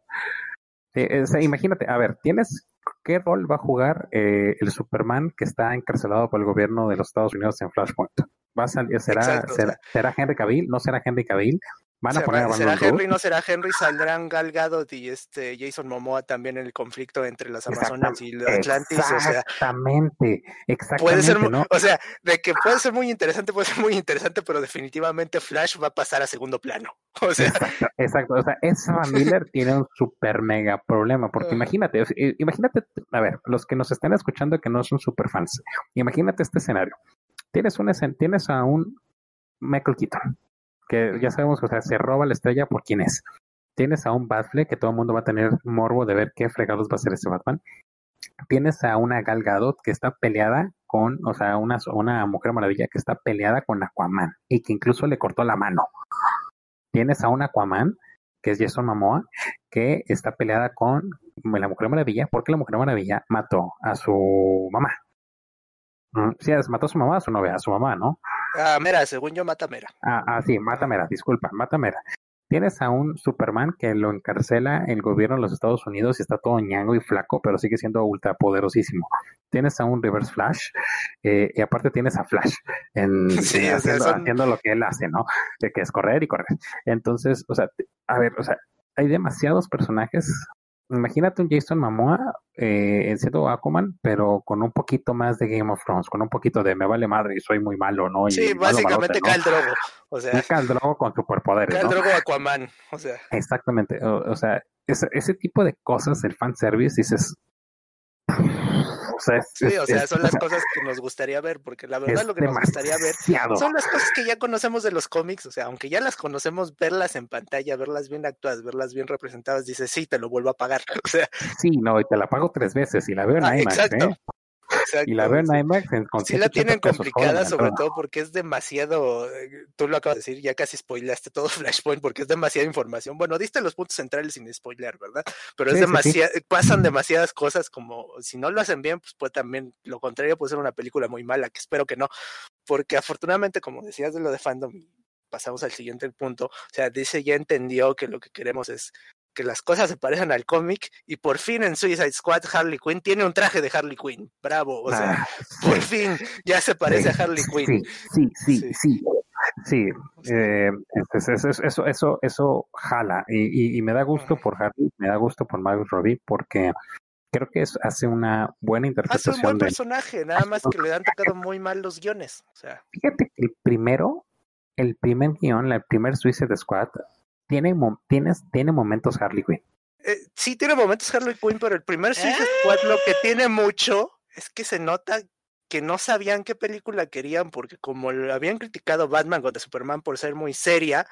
Sí, o sea, imagínate, a ver, tienes qué rol va a jugar eh, el Superman que está encarcelado por el gobierno de los Estados Unidos en Flashpoint. ¿Va a salir, será, será, será Henry Cavill? ¿No será Henry Cavill? ¿Van a ¿Será, poner a será? Henry? ¿No será Henry? ¿Saldrán Gal Gadot y este Jason Momoa también en el conflicto entre las Amazonas y los Atlantis? O sea, Exactamente, exactamente, puede ser, o sea, de que puede ser muy interesante, puede ser muy interesante, pero definitivamente Flash va a pasar a segundo plano. O sea, Exacto, exacto. O sea, Ezra Miller tiene un super mega problema, porque Ajá. imagínate, imagínate, a ver, los que nos están escuchando que no son super fans, imagínate este escenario. Tienes un tienes a un Michael Keaton, que ya sabemos que o sea, se roba la estrella por quién es. Tienes a un Batfleck que todo el mundo va a tener morbo de ver qué fregados va a ser ese Batman. Tienes a una Gal Gadot que está peleada con, o sea, una, una Mujer Maravilla que está peleada con Aquaman y que incluso le cortó la mano. Tienes a un Aquaman, que es Jason Momoa, que está peleada con la Mujer Maravilla porque la Mujer Maravilla mató a su mamá. Mm, es- mató a su mamá, a su novia, a su mamá, ¿no? ah, Mera, según yo, mata a Mera. Ah, ah, sí, mátamela, disculpa, mátamela. Tienes a un Superman que lo encarcela el gobierno de los Estados Unidos y está todo ñango y flaco, pero sigue siendo ultra poderosísimo. Tienes a un Reverse Flash eh, y aparte tienes a Flash en, Sí, en o sea, haciendo, son- haciendo lo que él hace, ¿no? De que es correr y correr. Entonces, o sea, a ver, o sea, hay demasiados personajes. Imagínate un Jason Momoa eh, siendo Aquaman, pero con un poquito más de Game of Thrones, con un poquito de me vale madre y soy muy malo, ¿no? Y Sí, básicamente malote, ¿no? Drogo. O sea, Khal Drogo con superpoderes, ¿no? Drogo Aquaman. O sea, Exactamente. O, o sea, ese, ese tipo de cosas, el fanservice, dices. O sea, es, sí, o sea, es- son las cosas que nos gustaría ver, porque la verdad lo que nos gustaría ver son las cosas que ya conocemos de los cómics, o sea, aunque ya las conocemos, verlas en pantalla, verlas bien actuadas, verlas bien representadas, dices, sí, te lo vuelvo a pagar. O sea, Sí, no, y te la pago tres veces y la veo en ah, IMAX, exacto. ¿eh? Exacto, Y la veo en. IMAX en, Sí la 180 tienen complicada, sobre todo porque es demasiado, eh, tú lo acabas de decir, ya casi spoilaste todo Flashpoint porque es demasiada información. Bueno, diste los puntos centrales sin spoiler, ¿verdad? Pero es Sí, sí, sí. demasiado, pasan demasiadas cosas como, si no lo hacen bien, pues puede también, lo contrario puede ser una película muy mala, que espero que no, porque afortunadamente, como decías de lo de fandom, pasamos al siguiente punto, o sea, dice ya entendió que lo que queremos es que las cosas se parecen al cómic y por fin en Suicide Squad Harley Quinn tiene un traje de Harley Quinn, bravo, o sea, Ah, por fin ya se parece sí, a Harley Quinn. Sí, sí, sí, Sí. sí. Sí, eh, es- es- es- eso, eso, eso jala y, y, y me da gusto por Harry, me da gusto por Margot Robbie porque creo que es, hace una buena Hace un interpretación buen de, personaje, nada más que le han tocado muy mal los guiones. O sea, Fíjate que el primero, el primer guion, el primer Suicide Squad, tiene, mo- tienes, tiene momentos Harley Quinn. eh, sí tiene momentos Harley Quinn, pero el primer Suicide Squad lo que tiene mucho es que se nota que no sabían qué película querían, porque como lo habían criticado Batman contra Superman por ser muy seria,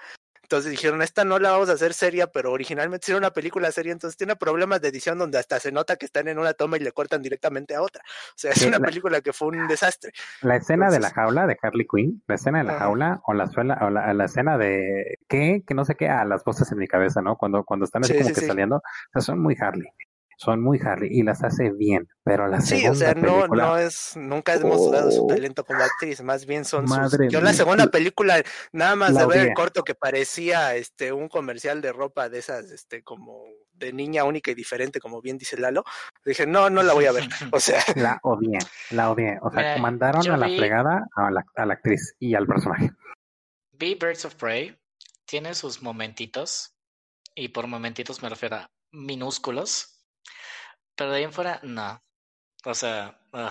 entonces dijeron, esta no la vamos a hacer seria, pero originalmente era una película seria, entonces tiene problemas de edición donde hasta se nota que están en una toma y le cortan directamente a otra. O sea, es Sí, una la- película que fue un desastre. La escena de la jaula de Harley Quinn, la escena de la jaula o la, suela, o la, la escena de ¿qué? que no sé qué, a las voces en mi cabeza, ¿no? Cuando, cuando están así Sí, como sí, que saliendo, o sea, son muy Harley, son muy Harley y las hace bien, pero la Sí, segunda o sea, no, película, no es, nunca hemos dudado de su Oh. talento como actriz, más bien son sus. Madre Yo la segunda película, nada más La de ver el corto que parecía este un comercial de ropa de esas, este, como de niña única y diferente, como bien dice Lalo, dije, no, no la voy a ver. O sea, la odié, la odié, o sea, Mira, mandaron a la vi- fregada a la, a la actriz y al personaje. Vi Birds of Prey, tiene sus momentitos, y por momentitos me refiero a minúsculos, pero de ahí en fuera, no. O sea, ugh.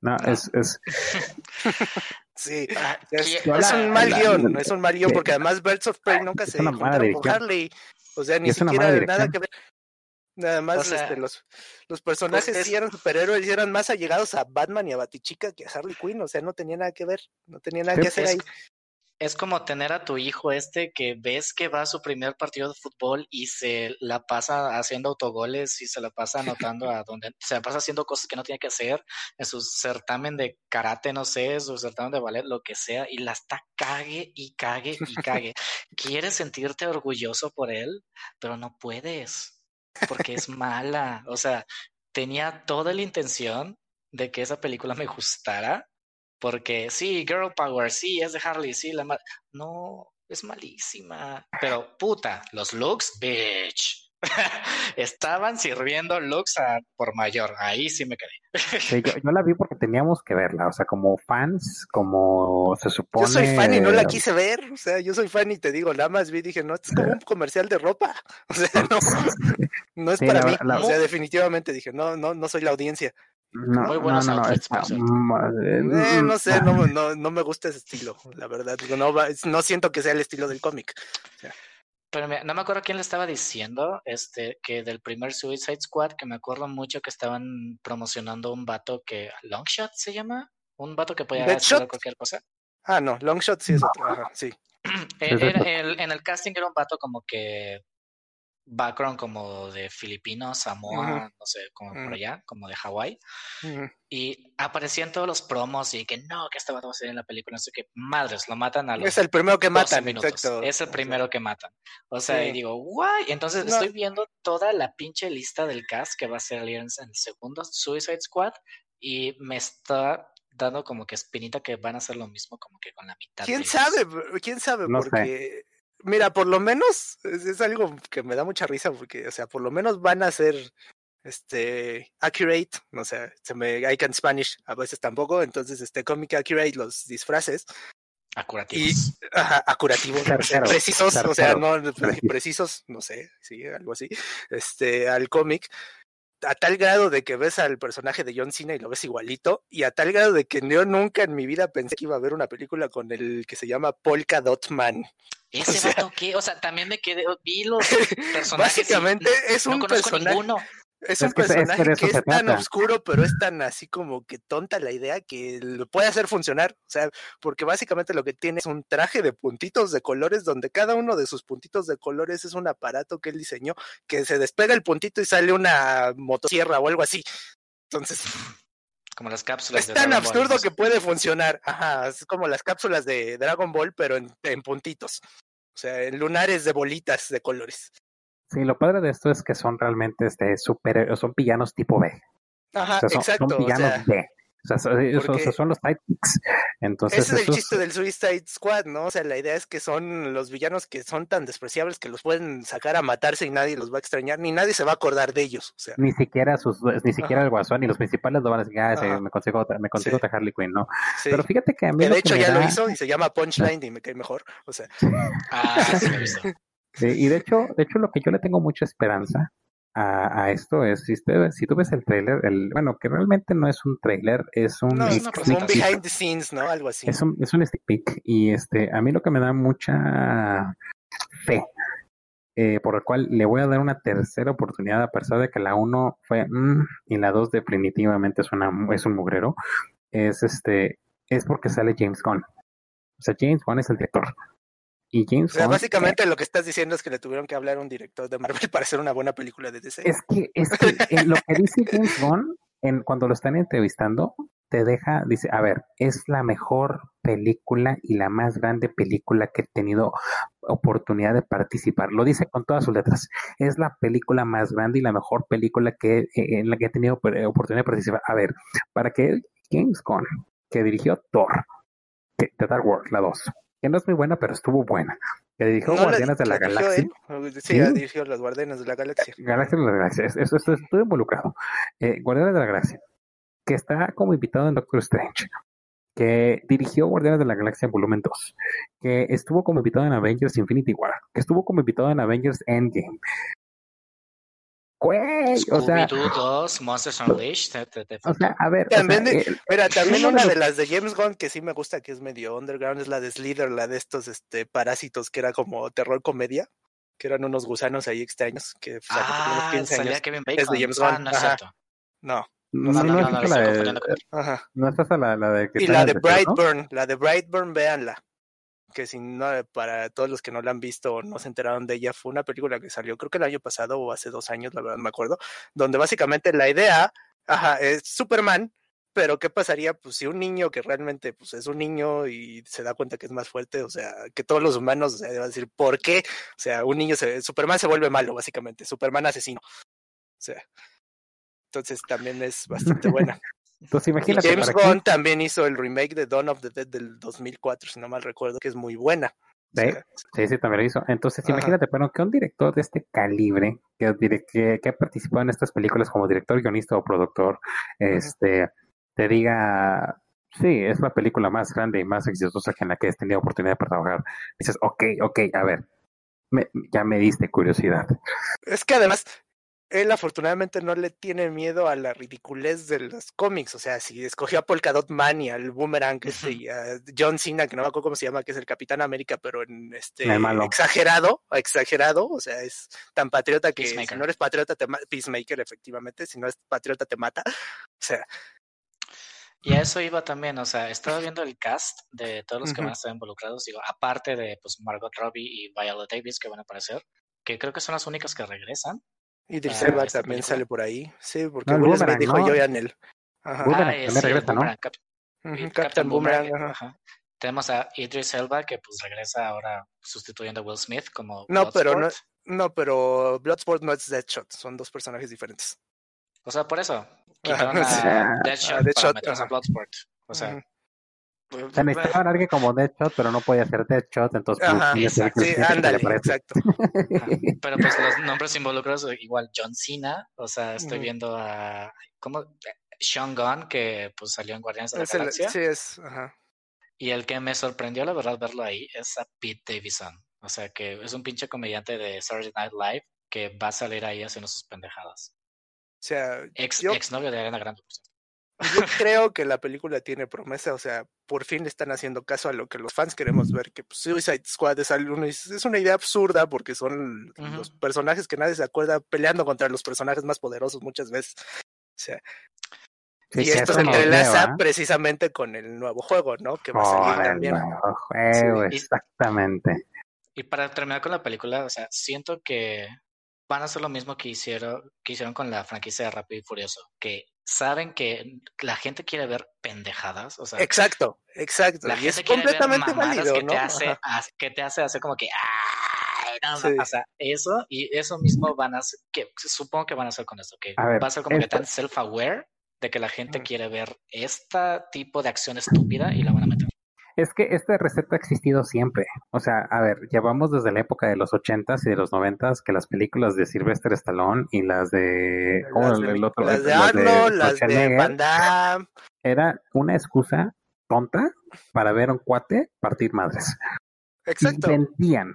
No, No. es, es, sí. Ah, Es, la- un mal la- guion, es un mal guion, porque además Birds of Prey nunca Es se juntaron con. Harley. O sea, ni siquiera nada que ver. Nada más O sea, este, los, los personajes pues es- sí eran superhéroes y eran más allegados a Batman y a Batichica que a Harley Quinn, o sea, no tenía nada que ver, no tenía nada que hacer es, ahí. Es como tener a tu hijo este que ves que va a su primer partido de fútbol y se la pasa haciendo autogoles y se la pasa anotando a donde se la pasa haciendo cosas que no tiene que hacer en su certamen de karate, no sé, su certamen de ballet, lo que sea, y la está cague y cague y cague. Quieres sentirte orgulloso por él, pero no puedes porque es mala. O sea, tenía toda la intención de que esa película me gustara porque sí, Girl Power, sí, es de Harley, sí, la No, es malísima. Pero puta, los looks, bitch. Estaban sirviendo looks a- por mayor. Ahí sí me quedé. Sí, yo, yo la vi porque teníamos que verla, o sea, como fans, como se supone. Yo soy fan y no la quise ver, o sea, yo soy fan y te digo, nada más vi, dije, no, esto es como un comercial de ropa, o sea, no, no es Sí, para la- mí, la- o sea, definitivamente dije, no, no, no soy la audiencia. No, Muy no, buenos no, no, outfits, ma- eh, no sé, no, no, no me gusta ese estilo, la verdad, no, no siento que sea el estilo del cómic. Pero mira, no me acuerdo quién le estaba diciendo, este, que del primer Suicide Squad, que me acuerdo mucho que estaban promocionando un vato que, Longshot se llama, un vato que podía hacer cualquier cosa. Ah, no, Longshot sí es otro, ajá, sí. Eh, Exacto. era- el- en el casting era un vato como que background como de Filipinos, Samoa, no sé, como por Ujú. allá, como de Hawái. Ujú. Y aparecía en todos los promos y que no, que vato va a salir en la película, no sé qué. Madres, lo matan a los Es el primero que 12 matan, minutos. exacto. Es el primero que matan. O sea, Sí. y digo, guay. Entonces No. estoy viendo toda la pinche lista del cast que va a salir en en el segundo Suicide Squad y me está dando como que espinita que van a hacer lo mismo como que con la mitad. ¿Quién de sabe? ¿Quién sabe? No sé. Mira, por lo menos es, es algo que me da mucha risa porque, o sea, por lo menos van a ser este accurate, no sé, se me I can Spanish a veces tampoco, entonces este comic accurate los disfraces y Acurativos. ajá, acurativos, precisos, o sea, no preciso. precisos, no sé, sí, algo así, este al cómic a tal grado de que ves al personaje de John Cena y lo ves igualito, y a tal grado de que yo nunca en mi vida pensé que iba a ver una película con el que se llama Polka Dot Man. Ese o sea- vato que, o sea, también me quedé, vi los personajes. y Básicamente es no un conozco personaje, ninguno. es un que es- es que personaje es tan trata. oscuro, pero es tan así como que tonta la idea que lo puede hacer funcionar. O sea, porque básicamente lo que tiene es un traje de puntitos de colores, donde cada uno de sus puntitos de colores es un aparato que él diseñó, que se despega el puntito y sale una motosierra o algo así. Entonces, Como las cápsulas es de tan Dragon Ball, absurdo no sé. que puede funcionar. Ajá, es como las cápsulas de Dragon Ball, pero en, en puntitos. O sea, en lunares de bolitas de colores. Sí, lo padre de esto es que son realmente este super, son villanos tipo B. Ajá, O sea, son, exacto. son o villanos sea, B. O sea, son, esos- porque- son los sidekicks. Entonces, Ese es el esos- chiste del Suicide Squad, ¿no? O sea, la idea es que son los villanos que son tan despreciables que los pueden sacar a matarse y nadie los va a extrañar, ni nadie se va a acordar de ellos. O sea, ni siquiera sus ni siquiera Ajá. el guasón ni los principales lo van a decir, ah, sí, me consigo me consigo Sí. Harley Quinn, ¿no? sí. Pero fíjate que a mí que lo de hecho me ya lo da- hizo y se llama Punchline y me cae mejor. O sea, Ah, sí, lo he visto. Sí, y de hecho, de hecho lo que yo le tengo mucha esperanza a, a esto es, si, usted, si tú ves el trailer, el, bueno, que realmente no es un trailer, es un, no, es una un behind the scenes, ¿no? Algo así. es un, es un sneak peek y este, a mí lo que me da mucha fe, eh, por el cual le voy a dar una tercera oportunidad a pesar de que la uno fue mm, y la dos definitivamente es, una, es un mugrero, es este, es porque sale James Gunn. O sea, James Gunn es el director. Y O sea, básicamente lo que estás diciendo es que le tuvieron que hablar a un director de Marvel para hacer una buena película de DC. Es que, es que en lo que dice James Gunn, en, cuando lo están entrevistando, te deja, dice, a ver, es la mejor película y la más grande película que he tenido oportunidad de participar. Lo dice con todas sus letras. Es la película más grande y la mejor película que eh, en la que he tenido eh, oportunidad de participar. A ver, para que James Gunn, que dirigió Thor, The Dark World, la 2, que no es muy buena, pero estuvo buena, que dirigió ¿No la- Guardianes de la la dirigió Galaxia. él? Sí, dirigido Los Guardianes de la Galaxia. Galaxia de la Galaxia, eso, eso, eso estuve involucrado. Eh, Guardianes de la Galaxia, que está como invitado en Doctor Strange, que dirigió Guardianes de la Galaxia volumen 2, que estuvo como invitado en Avengers Infinity War, que estuvo como invitado en Avengers Endgame. Güey, o sea, Scooby-Doo 2, Monsters Unleashed. te- te- te o sea, a ver, o También sea, de- eh, Mira, también de una de las de James Gunn que sí me gusta, que es medio underground, es la de Slither, la de estos este, parásitos que era como terror comedia, que eran unos gusanos ahí extraños que salió hace como unos Ah, 15 salía años. Kevin de Bacon. James Ah, Gunn, no es ajá. cierto. No, no, no, no, no, has no, visto lo la estoy de, confundiendo con- ajá. no estás a la, la de que Y está la en de el desierto, ¿no? Brightburn, la de Brightburn, véanla. Que si no, para todos los que no la han visto o no se enteraron de ella, fue una película que salió, creo que el año pasado o hace dos años, la verdad no me acuerdo, donde básicamente la idea, ajá, es Superman, pero ¿qué pasaría pues si un niño que realmente pues es un niño y se da cuenta que es más fuerte, o sea, que todos los humanos, o sea, va a decir, ¿por qué? O sea, un niño se, Superman se vuelve malo, básicamente, Superman asesino. O sea, entonces también es bastante buena. Entonces Y imagínate, James aquí, también hizo el remake de Dawn of the Dead del 2004, si no mal recuerdo, que es muy buena. Sí. Sí, sí, también lo hizo. Entonces, Ajá. imagínate, pero que un director de este calibre, que, que, que ha participado en estas películas como director, guionista o productor, este, te diga, sí, es la película más grande y más exitosa que en la que has tenido oportunidad para trabajar. Dices, ok, ok, a ver, me- ya me diste curiosidad. es que además, él afortunadamente no le tiene miedo a la ridiculez de los cómics. O sea, si escogió a Polka Dot Man y al Boomerang este, Ujú. y a John Cena, que no me acuerdo cómo se llama, que es el Capitán América, pero en este exagerado, exagerado, o sea, es tan patriota que si no eres patriota te mata, Peacemaker, efectivamente, si no eres patriota te mata. O sea, Y a eso iba también, o sea, estaba viendo el cast de todos los que van a estar involucrados, digo, aparte de pues Margot Robbie y Viola Davis que van a aparecer, que creo que son las únicas que regresan. Idris Ah, Elba también sale por ahí. Sí, porque No, Will Smith dijo ¿no? yo ya en él. Ajá. Boomerang Ah, el regresa, ¿no? Boomerang, Cap- Ujú, Captain Captain Boomerang, Boomerang, ajá. ajá. Tenemos a Idris Elba que pues regresa ahora sustituyendo a Will Smith como No, pero no- Bloodsport. No, pero Bloodsport no es Deadshot, son dos personajes diferentes. O sea, por eso quitaron Ajá, a Deadshot, A Deadshot, para meterse a. Bloodsport. O sea, Ujú. Se necesitaba alguien como Deadshot, pero no podía hacer Deadshot, entonces... pues, Ajá, ser exacto. Sí, ándale, exacto. Ajá. Pero pues los nombres involucrados, igual John Cena, o sea, estoy viendo a. ¿Cómo? Sean Gunn, que pues salió en Guardianes de la Galaxia. sí, es. Ajá. Y el que me sorprendió, la verdad, verlo ahí es a Pete Davidson. O sea, que es un pinche comediante de Saturday Night Live que va a salir ahí haciendo sus pendejadas. O sea, Ex, yo, exnovio de Ariana Grande. por cierto. Yo creo que la película tiene promesa, o sea, por fin le están haciendo caso a lo que los fans queremos ver, que pues, Suicide Squad es, algo- es una idea absurda porque son los personajes que nadie se acuerda peleando contra los personajes más poderosos muchas veces. O sea, Sí, y esto se entrelaza ¿eh? precisamente con el nuevo juego, ¿no? Que va a salir Oh, el también. nuevo juego, Sí. exactamente. Y para terminar con la película, o sea, siento que van a hacer lo mismo que hicieron, que hicieron con la franquicia de Rápido y Furioso, que saben que la gente quiere ver pendejadas, o sea, Exacto, exacto. la y es gente quiere ver completamente mamadas válido, que ¿no? te hace, que te hace hacer como que "Ay, no Sí. ma-". o sea, eso y eso mismo van a hacer, que supongo que van a hacer con esto, que A ver, va a ser como que tan self-aware de que la gente quiere ver este tipo de acción estúpida y la van a meter. Es que esta receta ha existido siempre. O sea, a ver, llevamos desde la época de los ochentas y de los noventas que las películas de Sylvester Stallone y las de... ¿cómo Las el- de, el otro? las de Las Arnold, las de Schwarzenegger, Van Damme. Era una excusa tonta para ver a un cuate partir madres. Exacto. Y vendían.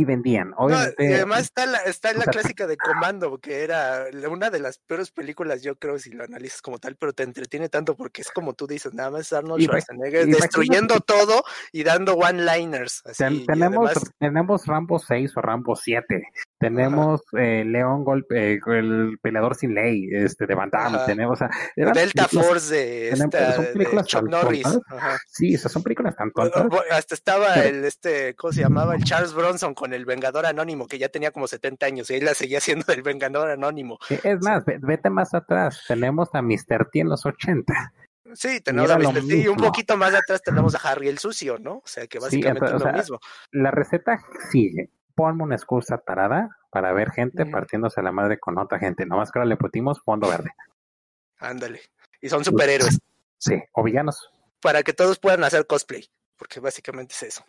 Y vendían. No, y además está la, está la clásica de Comando, que era una de las peores películas, yo creo, si lo analizas como tal, pero te entretiene tanto porque es como tú dices, nada más Arnold Schwarzenegger destruyendo todo y dando one-liners. Ten- tenemos, además- tenemos Rambo 6 o Rambo 7. Tenemos eh, León Golpe, eh, el peleador sin ley, este de Van Damme. Ajá. Tenemos, o sea, Delta películas- Force de, tenemos- esta, son de películas Chuck tan Norris. Ajá. Sí, o sea, son películas tan tontas. Hasta estaba Pero- el este, ¿cómo se llamaba? El Charles Bronson con el Vengador Anónimo, que ya tenía como 70 años y él la seguía haciendo el Vengador Anónimo. Es más, ve- vete más atrás. Tenemos a Mr. T en los 80. Sí, tenemos a Mr. T y un poquito más atrás tenemos a Harry el Sucio, ¿no? O sea, que Sí, básicamente entonces, es o lo sea, mismo. La receta sigue. Ponme una excusa tarada para ver gente partiéndose la madre con otra gente. Nomás que ahora le pusimos fondo verde. Ándale. Y son superhéroes. Sí, o villanos. para que todos puedan hacer cosplay, porque básicamente es eso.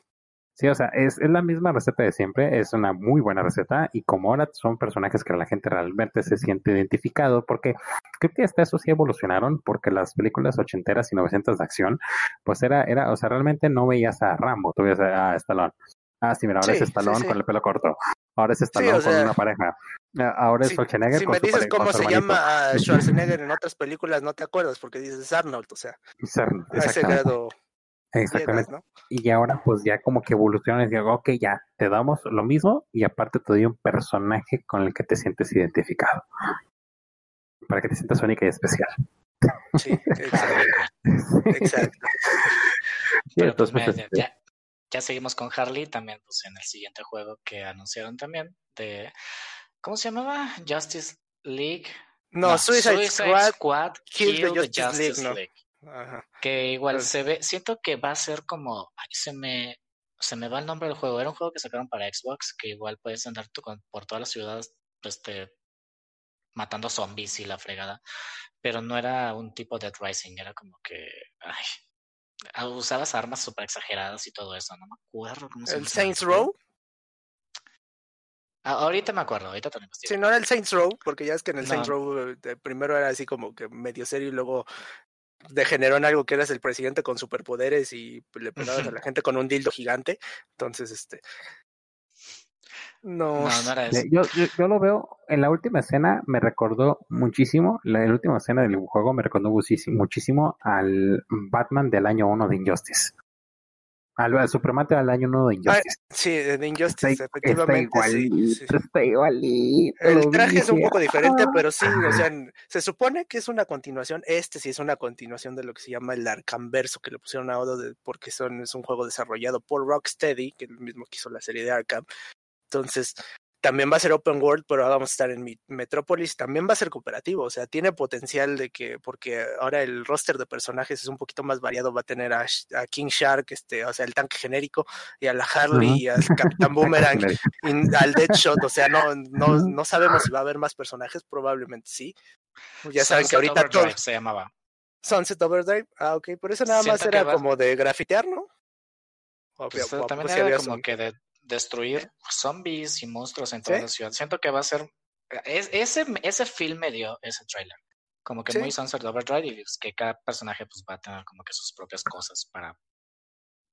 Sí, o sea, es, es la misma receta de siempre, es una muy buena receta y como ahora son personajes que la gente realmente se siente identificado, porque creo que hasta eso sí evolucionaron, porque las películas ochenteras y novecentas de acción, pues era, era, o sea, realmente no veías a Rambo, tú veías a, a Stallone. Ah, sí, mira, ahora Sí, es Stallone sí, sí. con el pelo corto. Ahora es Stallone o con sea, una pareja. Ah, Ahora es Si, Schwarzenegger si con me su dices cómo se hermanito. llama a Schwarzenegger en otras películas, no te acuerdas porque dices Arnold, o sea, Ser- a ese Exactamente. grado llegas, Exactamente. ¿no? Y ahora pues ya como que evolucionan y digo, ok, ya, te damos lo mismo y aparte te doy un personaje con el que te sientes identificado. Para que te sientas única y especial. Sí, exacto. exacto. Sí, Pero pues, entonces, mira, ya, ya seguimos con Harley también, pues en el siguiente juego que anunciaron también de ¿cómo se llamaba? Justice League. No, Suicide, Squad, Kill, Kill the Justice Justice, League, League. ¿no? Ajá. Que igual Pues- se ve, siento que va a ser como, ay, se me, se me va el nombre del juego. Era un juego que sacaron para Xbox, que igual puedes andar tú con- por todas las ciudades, este, matando zombies y la fregada. Pero no era un tipo Dead Rising, era como que, ay, usabas armas súper exageradas y todo eso. No me acuerdo cómo se El. Saints Row, Ah, ahorita me acuerdo, ahorita también. sí, no era el Saints Row, porque ya es que en el No. Saints Row eh, primero era así como que medio serio y luego degeneró en algo que eras el presidente con superpoderes y le pegabas a la gente con un dildo gigante. Entonces, este. No, No, no era eso. yo, yo, yo lo veo, en la última escena me recordó muchísimo, la, la última escena del juego me recordó muchísimo, muchísimo al Batman del año 1 de Injustice. Al, al Superman del año 1 de Injustice. sí, de Injustice, está, está efectivamente. sí, igualito, sí. está igualito. El traje es un poco diferente, "Ah". pero sí, o sea, se supone que es una continuación. Este sí es una continuación de lo que se llama el Arkhamverso, que le pusieron a Odo de- porque son, es un juego desarrollado por Rocksteady, que es el mismo que hizo la serie de Arkham. Entonces, también va a ser open world, pero vamos a estar en Metrópolis. También va a ser cooperativo, o sea, tiene potencial de que, porque ahora el roster de personajes es un poquito más variado, va a tener a, King Shark, este, o sea, el tanque genérico, y a la Harley, y al Capitán Boomerang, y al Deadshot, o sea, no, no, no sabemos si va a haber más personajes, probablemente sí. Ya saben que ahorita todo, Overdrive se llamaba. Sunset Overdrive. Ah, ok. Por eso nada más Siento era va- como de grafitear, ¿no? O Pues, o- también pues, era como que de destruir zombies y monstruos en toda ¿Sí? la ciudad. Siento que va a ser. es- ese, ese film me dio ese trailer. Como que Sí. muy Sunset Overdrive y es que cada personaje pues va a tener como que sus propias cosas para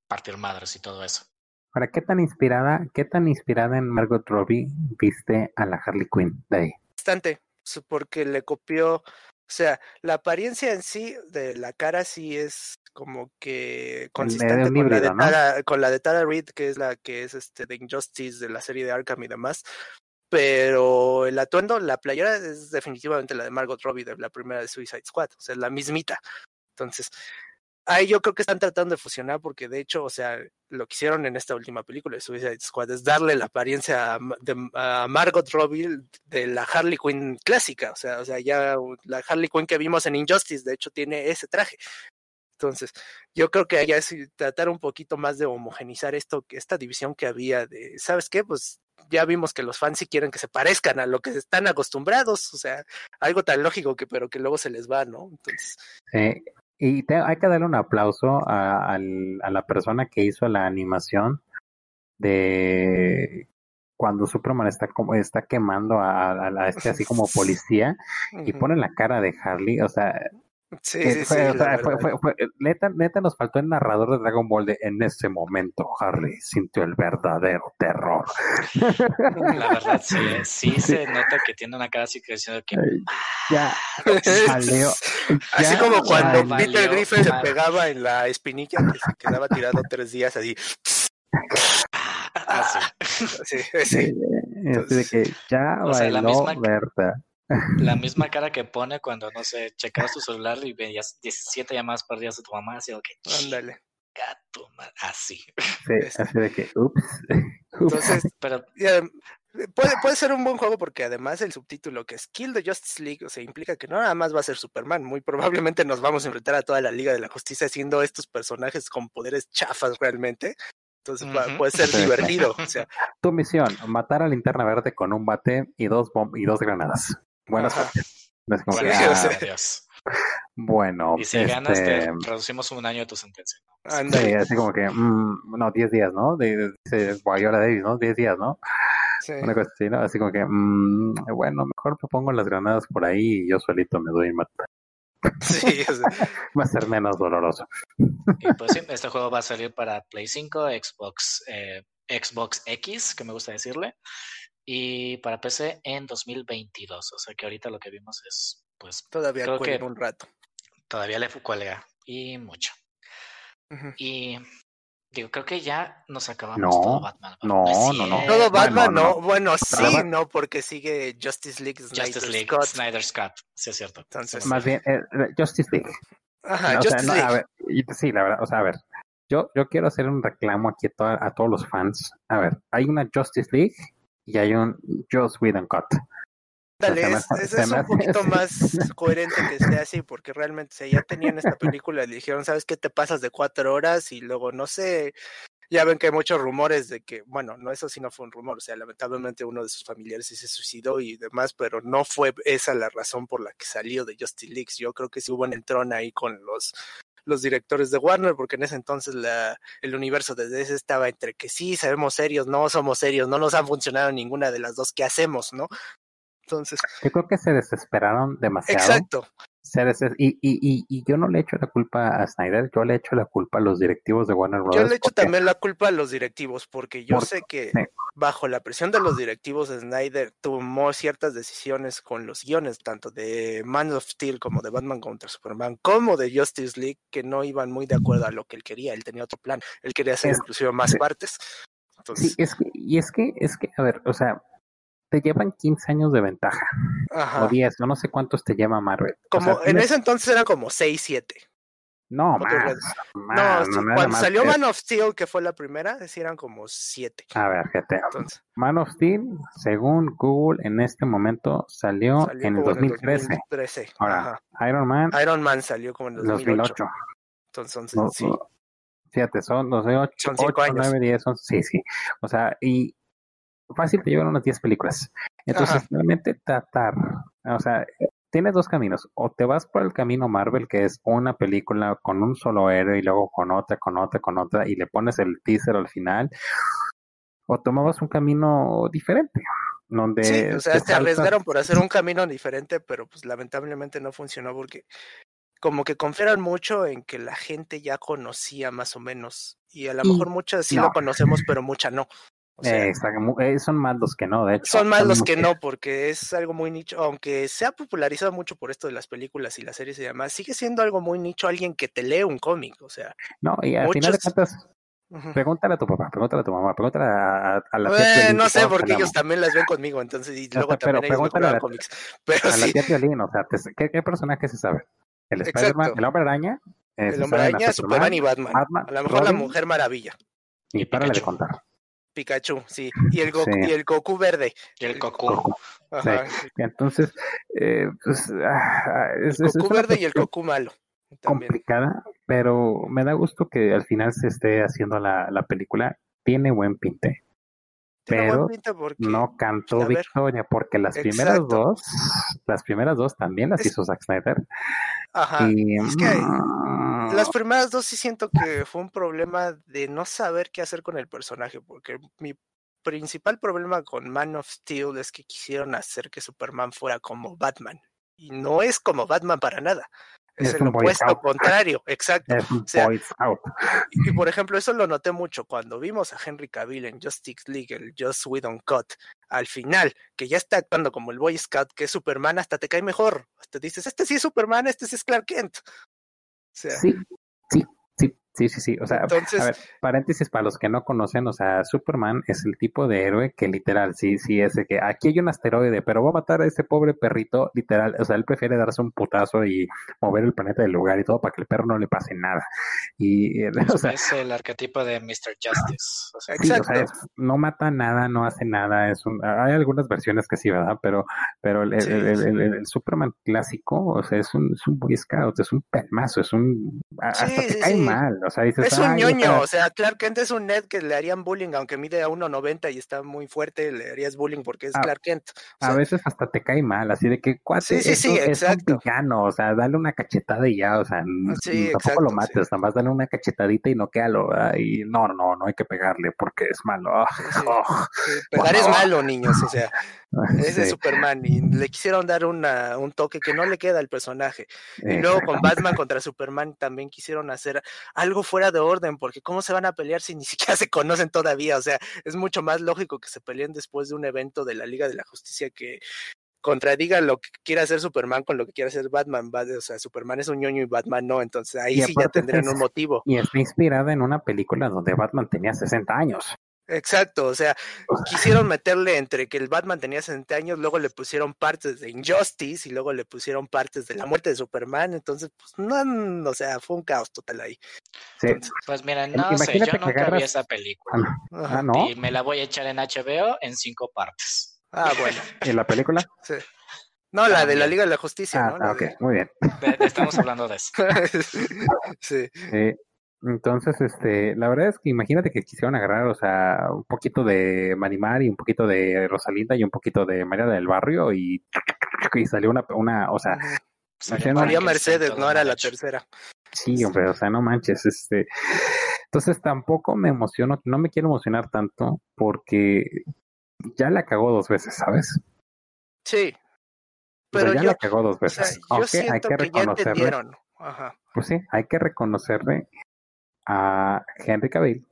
partir madres y todo eso. Ahora, ¿qué tan inspirada, qué tan inspirada en Margot Robbie viste a la Harley Quinn de ahí? bastante, porque le copió, o sea, la apariencia en sí de la cara sí es como que consistente con la, de híbrido, ¿no? Tara, con la de Tara Reid, que es la que es este de Injustice de la serie de Arkham y demás. Pero el atuendo, la playera es definitivamente la de Margot Robbie de la primera de Suicide Squad, o sea, es la mismita. Entonces, ahí yo creo que están tratando de fusionar porque de hecho, o sea, lo que hicieron en esta última película de Suicide Squad es darle la apariencia a, de- a Margot Robbie de la Harley Quinn clásica, o sea, o sea, ya la Harley Quinn que vimos en Injustice, de hecho, tiene ese traje. Entonces, yo creo que allá es tratar un poquito más de homogenizar esto, esta división que había de, ¿sabes qué? Pues ya vimos que los fans sí quieren que se parezcan a lo que están acostumbrados, o sea, algo tan lógico que pero que luego se les va, ¿no? Entonces, Sí, y te- hay que darle un aplauso a, al- a la persona que hizo la animación de cuando Superman está como está quemando a, a- a este así como policía y pone la cara de Harley, o sea, sí, sí, fue, sí, o la sea, fue- verdad. fue- fue- neta, neta nos faltó el narrador de Dragon Ball de en ese momento Harley sintió el verdadero terror. La verdad, sí, eh, sí se nota que tiene una cara así que diciendo que ya valió, Así ya como cuando valió. Peter Griffin se pegaba en la espinilla, que se quedaba tirado tres días así. así. Sí, sí. Así de que ya O sea, la bailó misma- Berta. La misma cara que pone cuando, no sé, checabas tu celular y veías 17 llamadas perdidas de tu mamá, así que, Ándale. gato, así. Sí, Este. así de que, ups. Entonces, Pero puede, puede ser un buen juego porque además el subtítulo que es Kill the Justice League, o sea, implica que no nada más va a ser Superman, muy probablemente nos vamos a enfrentar a toda la Liga de la Justicia siendo estos personajes con poderes chafas realmente. Entonces puede ser Sí. divertido. O sea, Tu misión, matar a linterna verde con un bate y dos bom y dos granadas. Buena Ajá. suerte. No es como Sí, que, o ah, sea, Dios. bueno, Y si ganas, este, te reducimos un año de tu sentencia. ¿no? sí, ándale. así como que, mm, no, 10 días, ¿no? De, dice Guayola Davis, ¿no? 10 días, ¿no? Sí. Una cosa así, ¿no? Así como que, mm, bueno, mejor me pongo las granadas por ahí y yo solito me doy y mato. Sí, sea, Va a ser menos doloroso. Y pues sí, este juego va a salir para Play 5, Xbox, eh, Xbox X, que me gusta decirle, y para PC en 2022. O sea que ahorita lo que vimos es, pues, todavía Creo cuelga que- un rato. todavía le cuelga y mucho. Ujú. Y digo, creo que ya nos acabamos No, todo Batman. no, no, no. Todo Batman, no, no, no. Bueno, sí, Batman- no, porque sigue Justice League Snyder Justice League, Scott. Snyder Scott, sí es cierto. Entonces, Más bien, eh, Justice League. Ajá, o sea, Justice no, a League. ver, y- sí, la verdad, o sea, a ver, yo, yo quiero hacer un reclamo aquí a, to- a todos los fans. A ver, hay una Justice League y hay un Joss Whedon Cut. Dale, es, es- un poquito más coherente que sea así, porque realmente, o sea, ya tenían esta película, le dijeron, ¿sabes qué? Te pasas de cuatro horas y luego, no sé, ya ven que hay muchos rumores de que, bueno, no, eso sí no fue un rumor, o sea, lamentablemente uno de sus familiares sí se suicidó y demás, pero no fue esa la razón por la que salió de Justice League. Yo creo que sí hubo un entrón ahí con los los directores de Warner, porque en ese entonces la, el universo de DC estaba entre que sí, sabemos serios, no somos serios, no nos han funcionado ninguna de las dos que hacemos, ¿no? Entonces, Yo creo que se desesperaron demasiado. exacto, y, y, y, y yo no le echo la culpa a Snyder, yo le echo la culpa a los directivos de Warner Bros. Yo le echo porque- también la culpa a los directivos, porque yo Porque- sé que bajo la presión de los directivos, Snyder tomó ciertas decisiones con los guiones, tanto de Man of Steel como de Batman contra Superman, como de Justice League, que no iban muy de acuerdo a lo que él quería. Él tenía otro plan, él quería hacer inclusive más sí. partes. Entonces, Sí, es que, y es que, es que, a ver, o sea, te llevan 15 años de ventaja, ajá. o 10, yo no sé cuántos te lleva Marvel. O Como sea, en tienes- ese entonces eran como 6, 7. No, más, más, No, no, cuando más salió que- Man of Steel, que fue la primera, sí eran como 7. A ver, gente, Entonces, Man of Steel, según Google, en este momento salió, salió en el como 2013. 2013. Ahora, Ajá. Iron Man, Iron Man salió como en el 2008. 2008. Entonces, No, sí. Fíjate, son, no sé, 8, Son cinco años. 9, 10, son, sí, sí. O sea, y fácil te llevan unas 10 películas. Entonces, Ajá. realmente tratar, o sea, tienes dos caminos. O te vas por el camino Marvel, que es una película con un solo héroe y luego con otra, con otra, con otra, y le pones el teaser al final. O tomabas un camino diferente. Donde sí, o sea, te, arriesgaron por hacer un camino diferente, pero pues lamentablemente no funcionó porque como que confiaron mucho en que la gente ya conocía más o menos. Y a lo mejor muchas sí lo conocemos, pero muchas no. Eh, son más los que no, de hecho. Son más los que no, porque es algo muy nicho, aunque se ha popularizado mucho por esto de las películas y las series y demás, sigue siendo algo muy nicho alguien que te lee un cómic, o sea. No, y al final de cuentas, pregúntale a tu papá, pregúntale a tu mamá, pregúntale a, a la tía No sé, porque ellos también las ven conmigo, entonces, y luego también ellos pregúntale a la, cómics. Pero a la tía Violín, o sea, ¿qué, ¿qué, personaje se sabe? El Spider-Man, el Hombre Araña. Eh, el Hombre Araña, Superman y Batman. A lo mejor la Mujer Maravilla. Y párale de contar. Pikachu, sí. Y el Goku, y el Goku verde. Y el Goku. Ajá. Entonces, eh, pues, ah, es, el Goku verde y el Goku malo. Complicada, pero me da gusto que al final se esté haciendo la, la película. Tiene buen pinte. Pero no cantó Victoria, porque las primeras dos, las primeras dos también las hizo Zack Snyder. Ajá. es que las primeras dos sí siento que fue un problema de no saber qué hacer con el personaje, porque mi principal problema con Man of Steel es que quisieron hacer que Superman fuera como Batman. Y no es como Batman para nada. Es, el opuesto contrario, exacto. Y, por ejemplo, eso lo noté mucho cuando vimos a Henry Cavill en Justice League, el Just Whedon Cut, al final, que ya está actuando como el Boy Scout, que es Superman, hasta te cae mejor. Hasta dices, este sí es Superman, este sí es Clark Kent. Sí, sí, Sí, sí. O sea, a ver, paréntesis para los que no conocen, o sea, Superman es el tipo de héroe que literal, sí, sí, es que aquí hay un asteroide, pero va a matar a ese pobre perrito, literal. O sea, él prefiere darse un putazo y mover el planeta del lugar y todo para que el perro no le pase nada. Y, o sea, es el arquetipo de Mr. Justice. O sea, Exacto. no mata nada, no hace nada. Es un, hay algunas versiones que sí, ¿verdad? Pero, pero el, el, Superman clásico, o sea, es un, es un Boy Scout, es un pelmazo, es un. Hasta te cae mal es un ñoño, o sea, Clark Kent es un Ned que le harían bullying, aunque mide a 1.90 y está muy fuerte, le harías bullying porque es ah, Clark Kent. a veces hasta te cae mal, así de que cuate, sí, sí, es un villano, o sea, dale una cachetada y ya, o sea, tampoco lo mates, nada más dale una cachetadita y no quédalo, y no, no, no hay que pegarle porque es malo. Oh, Pegar es malo, niños, o sea, es Superman y le quisieron dar una, un toque que no le queda al personaje. Y luego con Batman contra Superman también quisieron hacer algo fuera de orden, porque ¿cómo se van a pelear si ni siquiera se conocen todavía? O sea, es mucho más lógico que se peleen después de un evento de la Liga de la Justicia que contradiga lo que quiere hacer Superman con lo que quiere hacer Batman. O sea, Superman es un ñoño y Batman no, entonces ahí sí ya tendrían un motivo. Y está inspirada en una película donde Batman tenía 60 años. Exacto, o sea, quisieron meterle entre que el Batman tenía 60 años, luego le pusieron partes de Injustice y luego le pusieron partes de la muerte de Superman, entonces, pues no, o sea, fue un caos total ahí. Sí. pues mira, no sé, yo nunca vi esa película. Ah, ¿no? Y me la voy a echar en HBO en cinco partes. Ah, bueno. ¿Y la película? Sí. No, la de la Liga de la Justicia, ah, ¿no? ok, muy bien. estamos hablando de eso. sí. sí. Entonces, este, la verdad es que imagínate que quisieron agarrar, o sea, un poquito de Manimar y un poquito de Rosalinda y un poquito de María del Barrio y, y salió una, una, o sea, María Mercedes, no era la tercera. Sí, hombre, o sea, no manches, este, entonces tampoco me emociono, no me quiero emocionar tanto porque ya la cagó dos veces, ¿sabes? Sí. Pero, ya la cagó dos veces. O hay que, reconocerle. Ajá. Pues sí, hay que reconocerle a Henry Cavill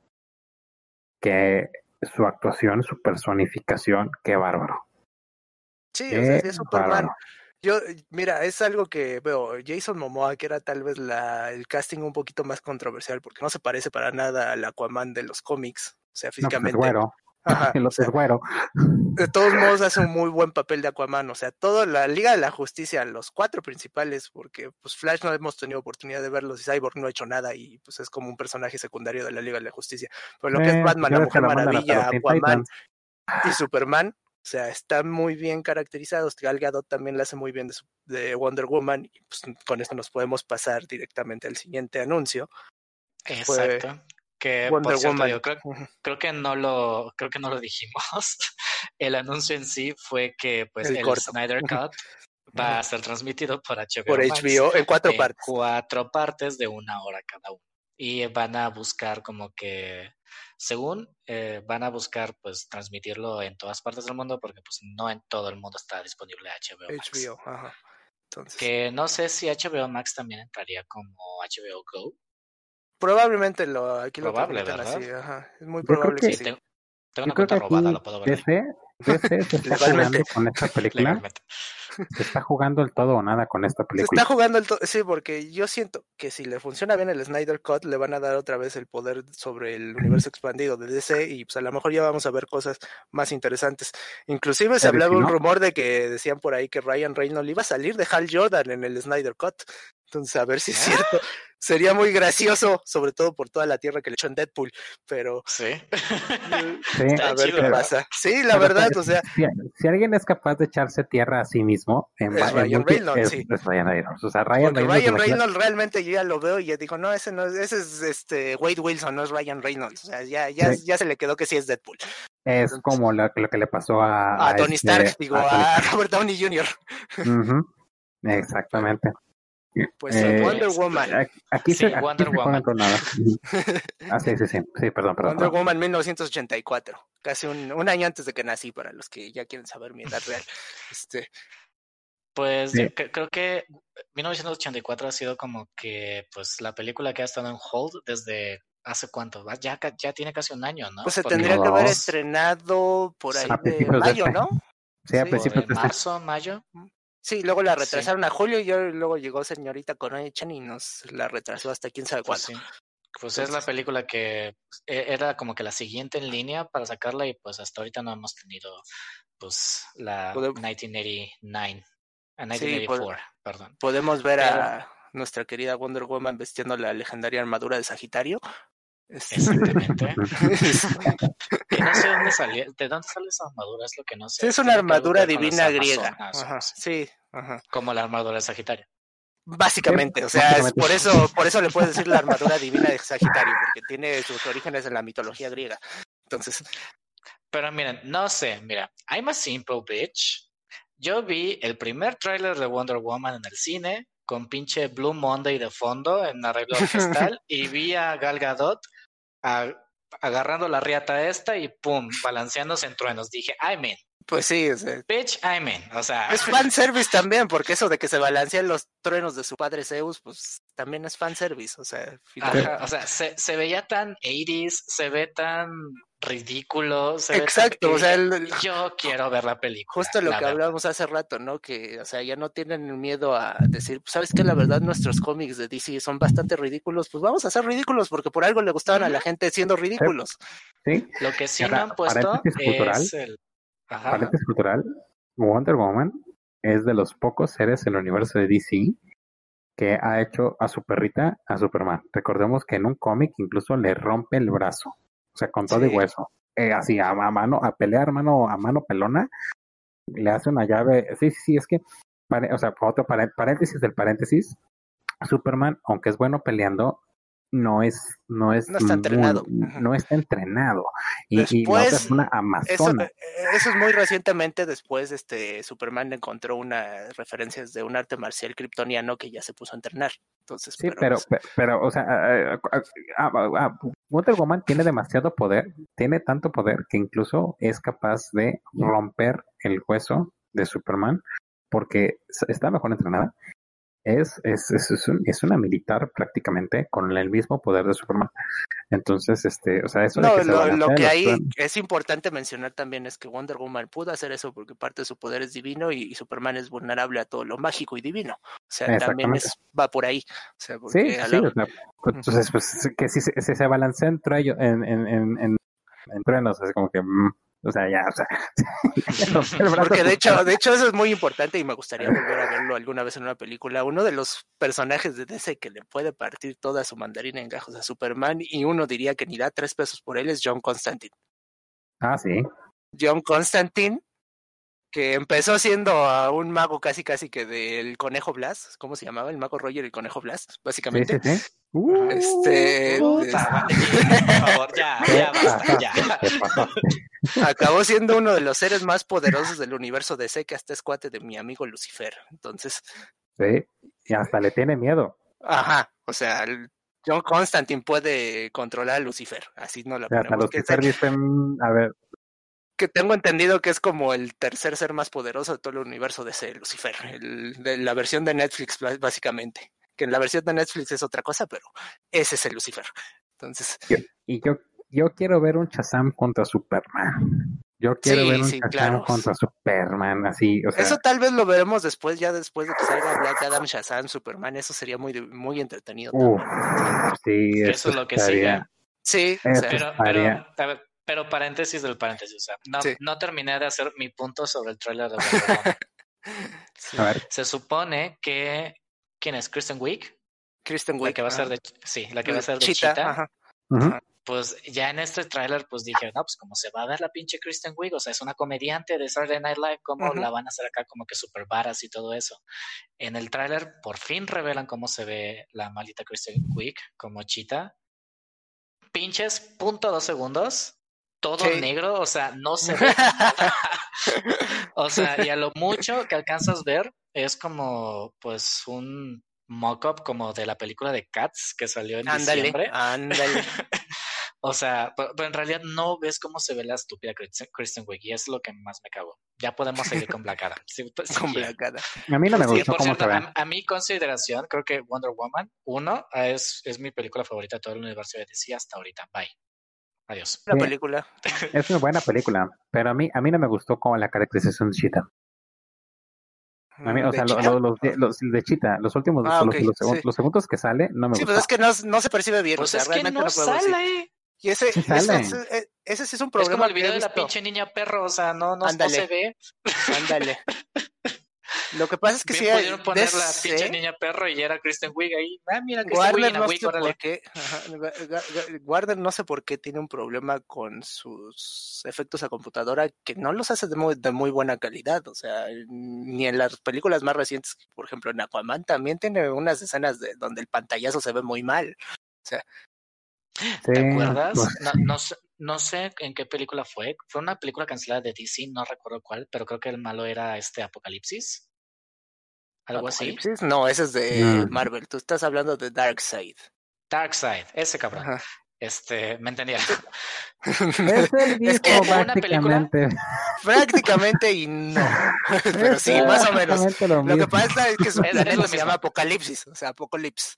que su actuación, su personificación, qué bárbaro. Sí, o sea, es Superman. Yo, mira, es algo que veo, Jason Momoa, que era tal vez la, el casting un poquito más controversial, porque no se parece para nada al Aquaman de los cómics, o sea, pues Ajá, De todos modos hace un muy buen papel de Aquaman, o sea, toda la Liga de la Justicia, los cuatro principales, porque pues Flash no hemos tenido oportunidad de verlos y Cyborg no ha hecho nada y pues es como un personaje secundario de la Liga de la Justicia. Pero lo que es Batman, la Mujer Maravilla, Aquaman y Superman, o sea, están muy bien caracterizados. Gal Gadot también la hace muy bien de, Wonder Woman y pues con esto nos podemos pasar directamente al siguiente anuncio. Exacto que Wonder Woman. Yo creo, creo, que no lo creo que no lo dijimos el anuncio en sí fue que pues el, Snyder Cut va a ser transmitido por HBO. Por Max HBO en cuatro en partes. Cuatro partes de una hora cada uno. Y van a buscar como que, según, eh, van a buscar pues transmitirlo en todas partes del mundo porque pues no en todo el mundo está disponible HBO Max. HBO, ajá. Entonces, Que no sé si HBO Max también entraría como HBO Go. Probablemente lo, aquí lo Probable, ¿verdad? así, ajá. Es muy probable que- que Sí, tengo, una cuenta robada, lo puedo ver. DC, DC se está jugando con esta película, Legalmente. se está jugando el todo o nada con esta Se película. está jugando el to- sí, porque yo siento que si le funciona bien el Snyder Cut, le van a dar otra vez el poder sobre el universo expandido de DC y pues a lo mejor ya vamos a ver cosas más interesantes. Inclusive se hablaba si un rumor de que decían por ahí que Ryan Reynolds iba a salir de Hal Jordan en el Snyder Cut. Entonces, a ver si es ¿Ah? cierto. Sería muy gracioso, sobre todo por toda la tierra que le echó en Deadpool, pero Sí. Sí, a ver chido, qué ¿verdad? pasa. Sí, la Pero, verdad, pues, o sea, si, si alguien es capaz de echarse tierra a sí mismo, en, Es Ryan Reynolds, es, sí. es Ryan Reynolds. O sea, Ryan porque Reynolds, Ryan Reynolds realmente yo ya lo veo y ya digo, no, ese no es, ese es este Wade Wilson, no es Ryan Reynolds. O sea, ya, ya, Sí. ya se le quedó que sí es Deadpool. es como lo, lo que le pasó a, A, Tony este, Stark, digo, a. Robert Downey Jr. Exactamente. Pues Eh, Wonder Woman. Aquí- Aquí Sí, se, aquí Wonder Woman. con nada. Ah, sí, sí, sí. Sí, perdón, perdón. Wonder. Woman 1984, casi un, un año antes de que nací, para los que ya quieren saber mi edad real. Este, Pues Sí. yo cre- creo que 1984 ha sido como que pues la película que ha estado en hold desde hace cuánto, ya, tiene casi un año, ¿no? pues se Porque tendría que haber estrenado por ahí A de mayo, este. ¿no? Sí, a Sí. principios de de este- marzo, mayo. Sí, luego la Sí. retrasaron a julio y luego llegó señorita Coronel-chan y nos la retrasó hasta quién sabe Pues cuándo. sí. Pues es la película que eh, era como que la siguiente en línea para sacarla y pues hasta ahorita no hemos tenido pues la Podemos- 1989, a Sí, 1984, perdón. Podemos ver Pero- a nuestra querida Wonder Woman vestiendo la legendaria armadura de Sagitario. Este, Exactamente. Que no sé dónde salió, de dónde sale esa armadura, es lo que no sé. sí, es una armadura divina griega. Ajá, sí. ajá. Como la armadura de Sagitario. Básicamente, o sea, es por eso, por eso le puedes decir la armadura divina de Sagitario, porque tiene sus orígenes en la mitología griega. Entonces, Pero miren, no sé, mira, I'm a simple bitch. Yo vi el primer tráiler de Wonder Woman en el cine con pinche Blue Monday de fondo en arreglo orquestal y vi a Gal Gadot a- agarrando la riata esta y pum, balanceándose en truenos. Dije, I'm in. pues sí, o sea, Bitch, I'm in. O sea, es fanservice también, porque eso de que se balancean los truenos de su padre Zeus, pues también es fanservice, o sea, ajá, o sea se, se veía tan 80s, se ve tan ridículo. se Exacto, o sea, el- yo quiero ver la película. Justo lo que verdad. hablábamos hace rato, ¿no? Que, o sea, ya no tienen miedo a decir, pues, ¿sabes qué? La verdad, nuestros cómics de DC son bastante ridículos, pues vamos a ser ridículos porque por algo le gustaban a la gente siendo ridículos. Sí, Lo que sí Ahora, no han puesto cultural. es el... Ajá. paréntesis cultural. Wonder Woman es de los pocos seres en el universo de DC que ha hecho a su perrita a Superman. Recordemos que en un cómic incluso le rompe el brazo, o sea, con todo y hueso. Eh, así a, a mano, a pelear mano a mano pelona, le hace una llave. Sí, sí, sí, es que, pare- o sea, otro paré- paréntesis del paréntesis. Superman, aunque es bueno peleando, no es, no es, No está entrenado. No está entrenado. Y, y la Después, otra es una amazona. eh, eso es muy recientemente, después este Superman encontró unas referencias de un arte marcial kryptoniano que ya se puso a entrenar. Entonces, Sí, pero, pues, pe- pero, o sea, ah, ah, ah, ah, ah, Wonder Woman tiene demasiado poder, tiene tanto poder que incluso es capaz de romper el hueso de Superman porque está mejor entrenada. Es, es, es, es un- es una militar prácticamente con el mismo poder de Superman. Entonces, este, o sea, eso de no, que se lo, lo que ahí es importante mencionar también es que Wonder Woman pudo hacer eso porque parte de su poder es divino y, y Superman es vulnerable a todo lo mágico y divino. O sea, también es, va por ahí. O sea, Sí, sí, la- o sea, pues, entonces, pues, que si, se- si se balancea entre ellos en, en, en, en, en truenos, es como que, mm, o sea, ya, o sea, Porque de hecho, de hecho eso es muy importante y me gustaría volver a verlo alguna vez en una película. Uno de los personajes de DC que le puede partir toda su mandarina en gajos a Superman y uno diría que ni da tres pesos por él es John Constantine. Ah, sí. John Constantine, que empezó siendo a un mago casi casi que del conejo Blas, ¿cómo se llamaba? El mago Roger y el conejo Blas, básicamente. sí, sí. Uh, Este, Puta, por favor, ya, ya basta, ya. Acabó siendo uno de los seres más poderosos del universo DC que hasta es cuate de mi amigo Lucifer. Entonces, Sí, y hasta le tiene miedo. ajá, o sea, el- John Constantine puede controlar a Lucifer, así no lo O sea, hasta ponemos. los Que, Lucifer dicen, a ver, que tengo entendido que es como el tercer ser más poderoso de todo el universo DC, Lucifer, el, de la versión de Netflix, bá- básicamente. Que en la versión de Netflix es otra cosa, pero ese es el Lucifer. Entonces, y yo, yo quiero ver un Shazam contra Superman. Yo quiero Sí, ver un sí, Shazam claro. contra Superman, así, o sea, Eso tal vez lo veremos después, ya después de que salga Black Adam, Shazam, Superman. Eso sería muy, muy entretenido. uf, sí, Eso es lo que estaría- sigue. Sí, o Eso sea, Pero, pero, a ver, pero paréntesis del paréntesis, o sea, no, Sí. no terminé de hacer mi punto sobre el tráiler de Wonder Woman. sí. A ver, Se supone que ¿quién es? Kristen Wiig, Kristen la Wiig. que va a ser de sí, la que va a ser de ajá. ujú, Ajá. Pues ya en este tráiler pues dije, no, pues como se va a ver la pinche Kristen Wiig, o sea, es una comediante de Saturday Night Live, ¿cómo la van a hacer acá como que super varas y todo eso? En el tráiler por fin revelan cómo se ve la maldita Kristen Wiig como Cheetah. Pinches punto dos segundos, todo Sí. negro, o sea, no se ve nada. O sea, y a lo mucho que alcanzas a ver es como pues un mock-up como de la película de Cats que salió en Ándale, diciembre. ándale. O sea, pero, pero en realidad no ves cómo se ve la estúpida Kristen Kristen Wiig y es lo que más me cago. Ya podemos seguir con Black Adam. Si- si Con. Black Adam. a mí no me Sí, gustó por cómo cierto, se ve. a, a mi consideración, creo que Wonder Woman 1 es, es mi película favorita de todo el universo de DC hasta ahorita. Bye. Adiós. La Sí. película. Es una buena película, pero a mí, a mí no me gustó como la caracterización de Cheetah. A mí, o ¿De sea, los, de, los de Cheetah, los últimos, Ah, los, sí. segundos que sale, no me Sí, gustó. pues es que no, no se percibe bien. Pues o sea, es que no, decir. Y ese, Sí ese, sale. ese- ese sí es un Es problema. como el video de la pinche niña perro, o sea, no, no, se ve. Ándale. Lo que pasa es que Bien sí. pudieron poner la pinche niña perro y era Kristen Wiig ahí. Ah, mira, Kristen Wiig Warner en la no Wiig, sé órale. por qué. ajá, Warner no sé por qué tiene un problema con sus efectos a computadora que no los hace de muy, de muy buena calidad. O sea, ni en las películas más recientes, por ejemplo en Aquaman, también tiene unas escenas de donde el pantallazo se ve muy mal. Sí, ¿Te acuerdas? pues, No, no, sé, no sé en qué película fue. Fue una película cancelada de DC, no recuerdo cuál, pero creo que el malo era este Apocalipsis. Algo así. Apocalipsis, No, ese es de. Marvel. Tú estás hablando de Darkseid. Darkseid, ese cabrón. Ajá. Este, me entendieron. es el Es que hubo una película- prácticamente. Prácticamente y no. Pero sí, más o menos. Lo, Lo que pasa es que su Es- es planeta lo se mismo. llama Apocalipsis, o sea, Apocalipsis.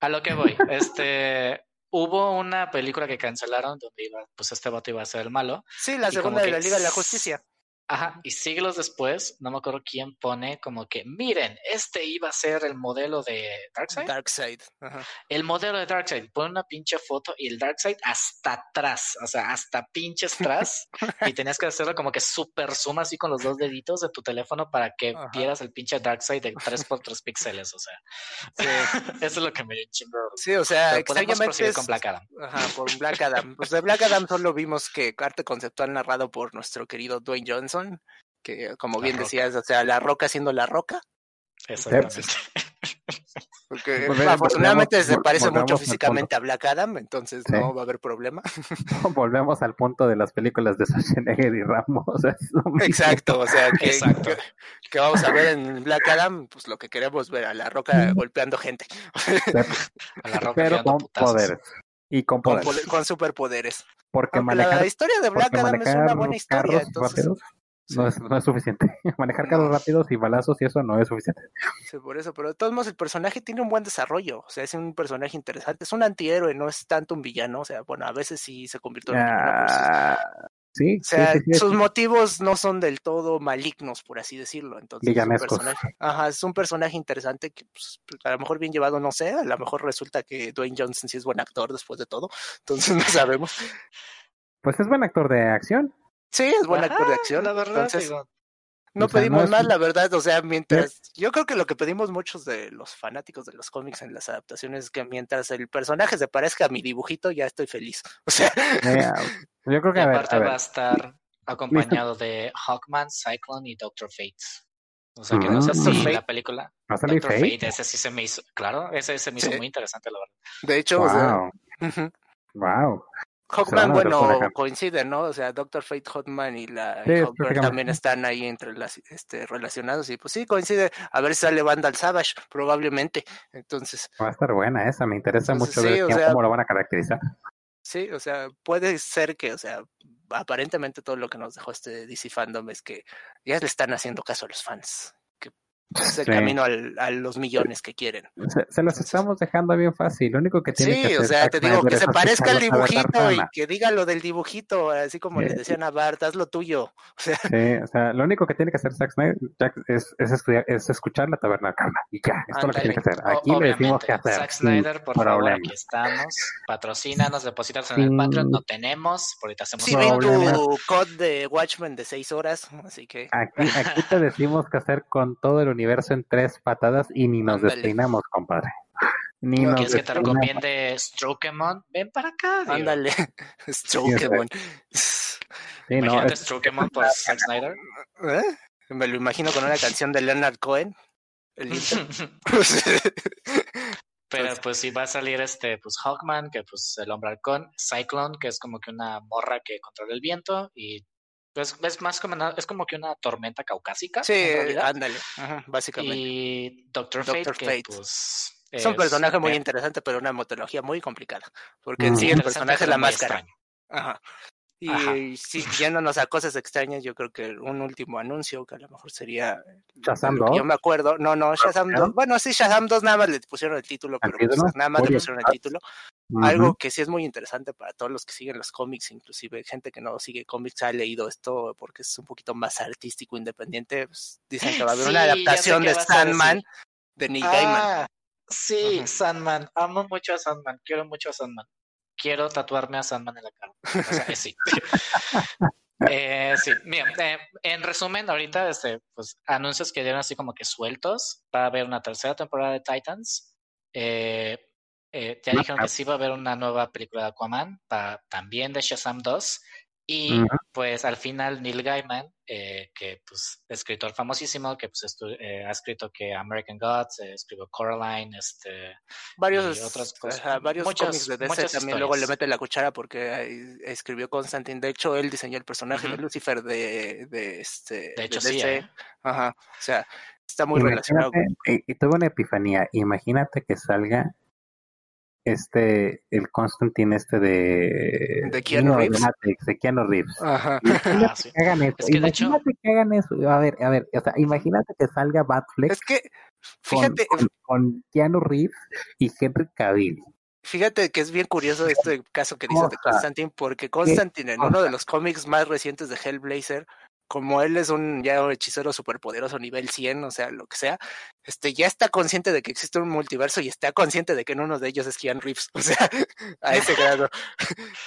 A lo que voy. Este, hubo una película que cancelaron donde iba, pues este vato iba a ser el malo. Sí, la segunda de la Liga de la Justicia. Ajá, y siglos después, no me acuerdo quién pone como que, miren, este iba a ser el modelo de Darkseid. Darkseid. Ajá. El modelo de Darkseid, pone una pinche foto y el Darkseid hasta atrás, o sea, hasta pinches atrás. y tenías que hacerlo como que super zoom así con los dos deditos de tu teléfono para que Ajá. vieras el pinche Darkseid de 3x3 píxeles, o sea. Eso es lo que me dio un chingo. Sí, o sea, Pero podemos proseguir es- con Black Adam. Ajá, por Black Adam. Pues de Black Adam solo vimos que arte conceptual narrado por nuestro querido Dwayne Johnson, que como La bien Roca. decías, o sea, la roca siendo la roca, Exactamente. porque Volvemos- afortunadamente se parece mucho físicamente a Black Adam, entonces Sí. no va a haber problema. Volvemos al punto de las películas de Schwarzenegger y Ramos. Exacto, o sea, que, Exacto. que, que vamos a ver en Black Adam, pues lo que queremos ver a la roca golpeando gente, A la roca Pero con putazos. poderes. Y con con, poderes. poder- con superpoderes. Porque manejar, la historia de Black Adam es una buena historia, entonces no es, no es suficiente. manejar No. carros rápidos y balazos y eso no es suficiente. Sí, por eso, pero de todos modos el personaje tiene un buen desarrollo, o sea, es un personaje interesante, es un antihéroe, no es tanto un villano, o sea, bueno, a veces sí se convirtió en un villano, pero sí- Ah, sí, o sea, sí, sí, sus motivos no son del todo malignos, por así decirlo, entonces es un personaje, ajá, es un personaje interesante que pues, a lo mejor bien llevado, no sé, a lo mejor resulta que Dwayne Johnson sí es buen actor después de todo, entonces no sabemos. Pues es buen actor de acción. Sí, es buen actor de Ajá, acción, La verdad, entonces digo, no sea, pedimos más, la verdad, o sea, mientras, yo creo que lo que pedimos muchos de los fanáticos de los cómics en las adaptaciones es que mientras el personaje se parezca a mi dibujito, ya estoy feliz. O sea, yo creo que a ver, aparte a ver, va a estar acompañado de Hawkman, Cyclone y Doctor Fate. O sea que no sé Mm. si Fate. la película Doctor Fate. Fate, ese sí se me hizo, claro, ese se me hizo Sí. muy interesante, la verdad. de hecho, o sea, Wow, wow. Hawkman, bueno, coinciden, ¿no? O sea, Doctor Fate, Hawkman y la Sí, y también están ahí entre las este, relacionados y pues sí, coincide. A ver si sale Vandal Savage, probablemente. Entonces, Va a estar buena esa, me interesa Entonces, mucho ver sí, o quién- sea- cómo lo van a caracterizar. sí, o sea, puede ser que, o sea, aparentemente todo lo que nos dejó este DC Fandom es que ya le están haciendo caso a los fans. Que el Sí. camino al- a los millones que quieren. Se, se los estamos dejando bien fácil. Lo único que tiene que Sí, hacer o sea, te digo que se parezca al dibujito y que diga lo del dibujito, así como le Sí. decían a Bart, haz lo tuyo. O sea, Sí, o sea, lo único que tiene que hacer Zack Snyder es, es, estudiar- es escuchar la taberna carna y ya, esto es lo que tiene que hacer. O- Aquí le decimos qué hacer. Zack Snyder, por favor, problema. aquí estamos. Patrocínanos, depositas en el Patreon. No tenemos, ahorita hacemos sí ven tu code de Watchmen de seis horas, así que Aquí, aquí te decimos qué hacer con todo el universo en tres patadas y ni nos Ándale. despeinamos, compadre. Ni No, nos ¿Quieres que te despeinamos. recomiende Strokemon? Ven para acá, digo. ándale, Strokemon. Sí, no, Imagínate es- Strokemon por Zack Snyder. ¿Eh? Me lo imagino con una canción de Leonard Cohen. El. Pero pues sí va a salir este, pues Hawkman, que pues el hombre halcón, Cyclone, que es como que una morra que controla el viento, y pues es más como una- es como que una tormenta caucásica. sí, ándale, ajá, básicamente. Y Doctor Fate, Doctor que Fate. pues es un personaje muy interesante, pero una metodología muy complicada. Porque en Mm. sí el personaje es la máscara. extraño. Ajá. Y Ajá. sí, yéndonos a cosas extrañas, yo creo que un último anuncio que a lo mejor sería Shazam de lo que 2. Yo me acuerdo, no, no, Shazam pusieron? 2. Bueno, sí, Shazam 2 nada más le pusieron el título, ¿El pero pues, nada más le pusieron el título. Algo que sí es muy interesante para todos los que siguen los cómics, inclusive gente que no sigue cómics ha leído esto porque es un poquito más artístico, independiente. pues, dicen que va a haber una Sí, adaptación de Sandman de Neil Gaiman. Ah, sí. Sandman. Amo mucho a Sandman. Quiero mucho a Sandman. Quiero tatuarme a Sandman en la cara. O sea, eh, sí. Eh, sí, mira, eh, en resumen, ahorita, este, pues, anuncios que dieron así como que sueltos. Va a haber una tercera temporada de Titans. Eh, eh, ya dijeron que sí va a haber una nueva película de Aquaman, pa- también de Shazam 2. Y Ujú. pues al final Neil Gaiman, eh, que pues escritor famosísimo, que pues eh, ha escrito que American Gods, eh, escribió Coraline, este, Varios, y otras cosas. ajá, varios Muchas- cómics de DC también luego le historias. mete la cuchara porque ahí escribió Constantine. De hecho, él diseñó el personaje de Ujú. Lucifer de, de este. de hecho de sí, DC. ¿eh? Ajá. O sea, está muy relacionado. Imagínate, y, y tuve una epifanía. Imagínate que salga este, el Constantine este de... De Keanu no, Reeves. Matrix, de Keanu Reeves. Ajá. Imagínate Ah, sí. que hagan eso. Es que de hecho- imagínate que hagan eso. A ver, a ver, o sea, imagínate que salga Batfleck Es que, con, fíjate, con, con Keanu Reeves y Henry Cavill. Fíjate que es bien curioso este caso que dices de. Constantine, porque Constantine en uno de los cómics más recientes de Hellblazer, como él es un ya hechicero superpoderoso nivel 100, o sea, lo que sea, este ya está consciente de que existe un multiverso y está consciente de que en uno de ellos es Keanu Reeves, o sea, a ese grado.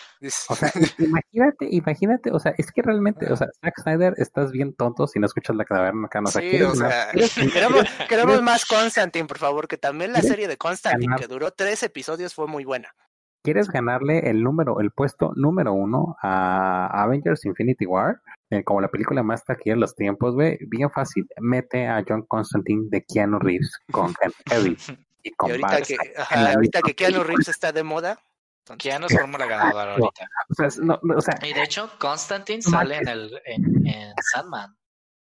O sea, imagínate, imagínate, o sea, es que realmente, o sea, Zack Snyder, estás bien tonto si no escuchas la caverna acá, no o sea, sí, ¿quieres o sea, queremos, queremos más Constantine, por favor, que también la ¿Quieres serie de Constantine, que duró tres episodios, fue muy buena. quieres ganarle el número, el puesto número uno a Avengers Infinity War, eh, como la película más taquilla de los tiempos, güey, bien fácil, mete a John Constantine de Keanu Reeves con Henry y Y con ahorita Bart que, ajá, ahorita que Keanu. Reeves está de moda, entonces, Keanu es fórmula ganadora ahorita. O sea, es- no, no, o sea, Y de hecho, Constantine sale en el en, en Sandman.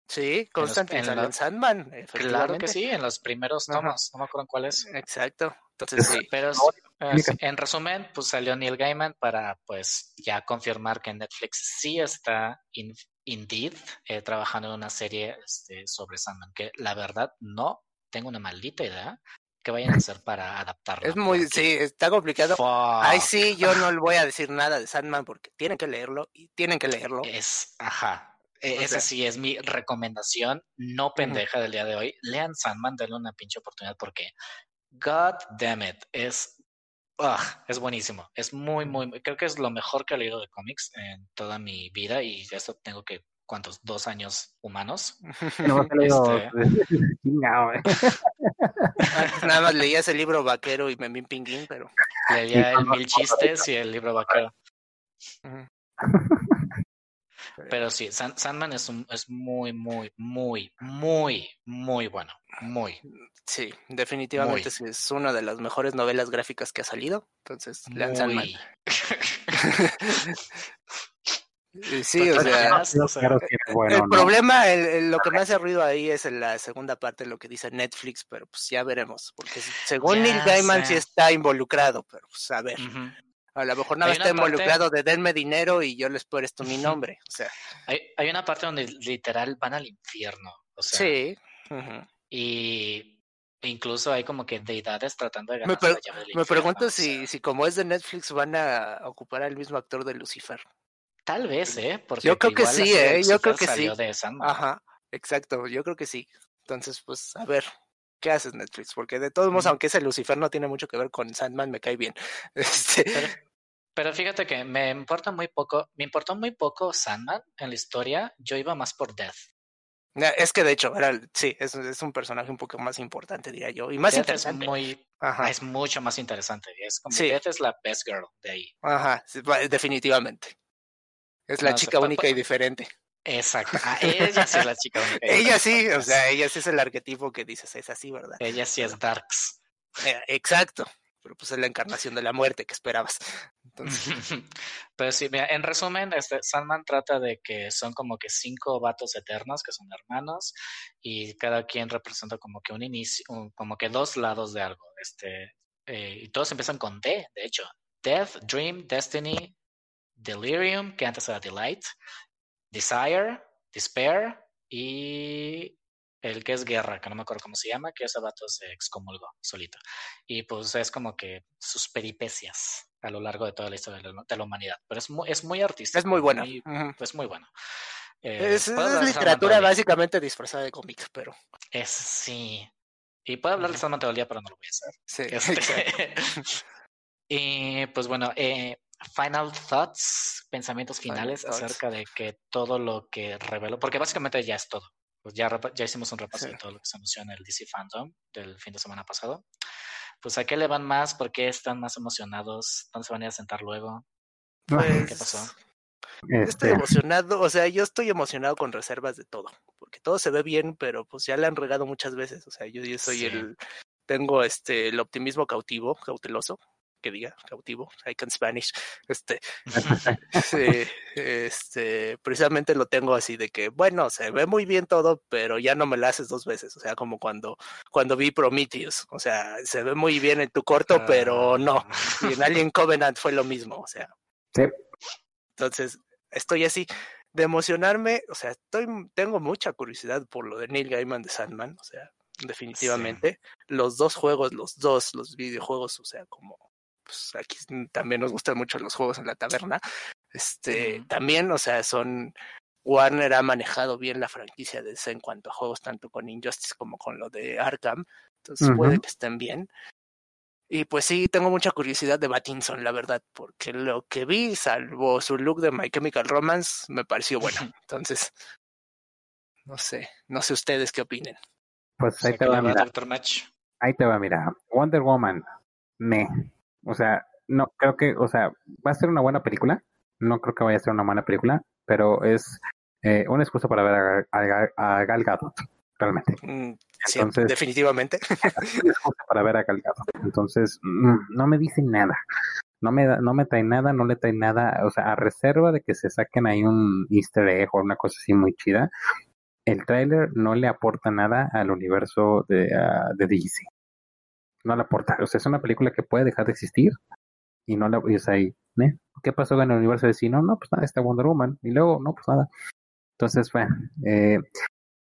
Sí, Constantine en sale la- en Sandman, Claro que sí, en los primeros Ajá. tomos, no me acuerdo en cuál es. Exacto. Entonces, sí. Pero sí, en resumen, pues salió Neil Gaiman para pues ya confirmar que Netflix sí está in- indeed eh, trabajando en una serie este, sobre Sandman, que la verdad no tengo una maldita idea que vayan a hacer para adaptarla. Es muy, porque, sí, está complicado. fuck, Ay, sí, yo no le voy a decir nada de Sandman porque tienen que leerlo y tienen que leerlo. Es, ajá. E- O Esa sea. sí es mi recomendación, no pendeja del día de hoy. Lean Sandman, denle una pinche oportunidad porque, god damn it, es, ah, es buenísimo. Es muy, muy, muy- creo que es lo mejor que he leído de cómics en toda mi vida y esto tengo que, ¿cuántos? Dos años humanos. no leído- Este- Chingao, güey. Antes nada más leía ese libro vaquero y Memín Pinguín, pero Leía el Mil Chistes y el libro vaquero. ujú. Pero sí, San- Sandman es, un, es muy, muy, muy, muy, muy bueno. Muy. sí, definitivamente Muy. sí, es una de las mejores novelas gráficas que ha salido. Ences, lean Sandman. Sí, o sea, el problema, el, lo que me hace ruido ahí es en la segunda parte de lo que dice Netflix, pero pues ya veremos, porque según Neil Gaiman sí está involucrado, pero pues a ver. A lo mejor nada está involucrado de denme dinero y yo les presto mi nombre. O sea. Hay, hay una parte donde literal van al infierno. O sea, sí. Y incluso hay como que deidades tratando de ganar me, la llave me pregunto si, si como es de Netflix van a ocupar al mismo actor de Lucifer. Tal vez, ¿eh? Porque yo creo que sí, ¿eh? Yo creo que sí. Ajá, exacto, yo creo que sí. Entonces, pues, a ver, ¿qué haces Netflix? Porque de todos modos, aunque ese Lucifer no tiene mucho que ver con Sandman, me cae bien. Este... Pero, fíjate que me importa muy poco, me importó muy poco Sandman en la historia, yo iba más por Death. Es que de hecho, era, sí, es, es un personaje un poco más importante, diría yo. Y más interesante. Es, muy, es mucho más interesante. Es como Death es la best girl de ahí. Ajá, definitivamente. Es la chica única y diferente. Exacto. Ah, ella sí es la chica única. ella sí, o sea, ella sí es el arquetipo que dices, es así, ¿verdad? Ella sí es Darks. Eh, exacto. Pero pues es la encarnación de la muerte que esperabas. Entonces... Pero sí, mira, en resumen, este Sandman trata de que son como que cinco vatos eternos que son hermanos y cada quien representa como que un inicio, como que dos lados de algo. Este, eh, y todos empiezan con D, de hecho. Death, Dream, Destiny, Delirium, que antes era Delight, Desire, Despair y el que es Guerra, que no me acuerdo cómo se llama, que ese vato se excomulgó solito. Y pues es como que sus peripecias a lo largo de toda la historia de la, humanidad. Pero es muy, es muy artístico. Es muy buena. Es muy bueno. Eh, es, literatura básicamente disfrazada de cómic, pero. Es, sí. Y puedo hablar de San todo el día, pero no lo voy a hacer. Sí. Este, y pues bueno, eh, final thoughts, pensamientos finales acerca de que todo lo que reveló, porque básicamente ya es todo. Pues ya, ya hicimos un repaso de todo lo que se anunció en el DC Fandom del fin de semana pasado. Pues a qué le van más, por qué están más emocionados, dónde se van a ir a sentar luego. ¿Qué pues, pasó? Estoy este emocionado, o sea, yo estoy emocionado con reservas de todo, porque todo se ve bien, pero pues ya le han regado muchas veces, o sea, yo, yo soy el, tengo este, el optimismo cautivo, cauteloso, que diga cautivo, I can Spanish, este, este, precisamente lo tengo así de que, bueno, se ve muy bien todo, pero ya no me lo haces dos veces, o sea, como cuando, cuando vi Prometheus, o sea, se ve muy bien en tu corto, pero no, y en Alien Covenant fue lo mismo, o sea. Entonces, estoy así de emocionarme, o sea, estoy, tengo mucha curiosidad por lo de Neil Gaiman de Sandman, o sea, definitivamente. Los dos juegos, los dos, los videojuegos, o sea, como pues aquí también nos gustan mucho los juegos en la taberna. Este, también, o sea, son Warner ha manejado bien la franquicia de ese en cuanto a juegos, tanto con Injustice como con lo de Arkham. Entonces puede que estén bien. Y pues sí, tengo mucha curiosidad de Batinson, la verdad, porque lo que vi, salvo su look de My Chemical Romance, me pareció bueno. Entonces, no sé, no sé ustedes qué opinen. Pues ahí te va, mira. Ahí te va, mira. Wonder Woman, me. O sea, no creo que, o sea, va a ser una buena película. No creo que vaya a ser una mala película, pero es eh, una excusa para ver a, a, Gal Gadot, realmente. Mm, Entonces, definitivamente. una excusa para ver a Gal Gadot. Entonces, mm, no me dicen nada. No me, no me trae nada, no le trae nada, o sea, a reserva de que se saquen ahí un easter egg o una cosa así muy chida, el tráiler no le aporta nada al universo de, uh, de DC no la aporta. O sea, es una película que puede dejar de existir y no la. Y es ahí, ¿eh? ¿Qué pasó en el universo de sí? No, pues nada, está Wonder Woman. Y luego, no, pues nada. Entonces, bueno, eh,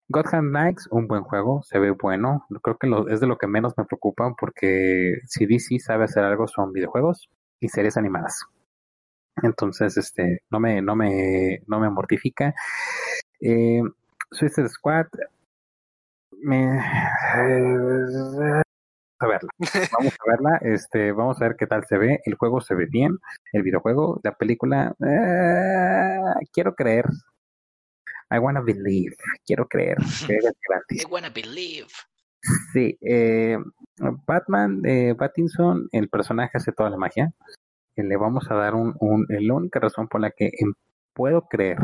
Gotham Knights, un buen juego, se ve bueno. Creo que es de lo que menos me preocupa porque si DC sabe hacer algo son videojuegos y series animadas. Entonces, este, no me, no me, no me mortifica. Eh, Suicide Squad, me, eh, a verla. Vamos a verla. Este, vamos a ver qué tal se ve. El juego se ve bien. El videojuego, la película. Eh, quiero creer. I wanna believe. Quiero creer. I wanna believe. Sí. Eh, Batman, eh, Pattinson, el personaje hace toda la magia. Le vamos a dar un, un la única razón por la que puedo creer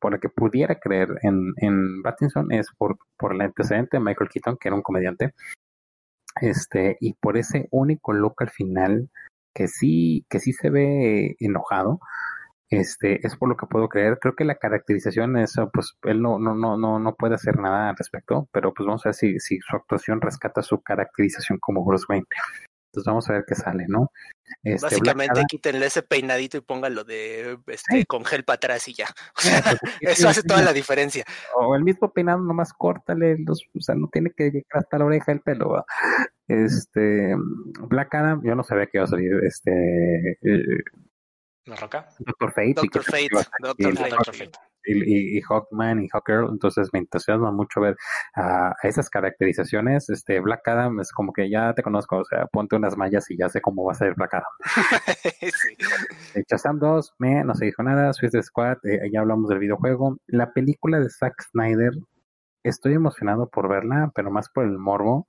por la que pudiera creer en, en Pattinson es por, por el antecedente de Michael Keaton, que era un comediante, este, y por ese único look al final que sí, que sí se ve enojado. Este, es por lo que puedo creer. Creo que la caracterización eso, pues él no, no, no, no, no puede hacer nada al respecto, pero pues vamos a ver si, si su actuación rescata su caracterización como Bruce Wayne. Entonces vamos a ver qué sale, ¿no? Este, Básicamente quítenle ese peinadito y pónganlo de este con gel para atrás y ya. Pues, eso hace toda la diferencia. O el mismo peinado, nomás córtale los, o sea, no tiene que llegar hasta la oreja el pelo. Este Black Adam, yo no sabía que iba a salir este eh, ¿La Roca? Doctor Fate. Doctor Fate. Doctor Fate y, Hawkman y Hawkgirl, entonces me entusiasma mucho ver a esas caracterizaciones. Este Black Adam es como que ya te conozco, o sea, ponte unas mallas y ya sé cómo va a ser Black Adam. sí. Eh, Shazam 2, me, no se dijo nada, Suicide Squad, eh, ya hablamos del videojuego. La película de Zack Snyder, estoy emocionado por verla, pero más por el morbo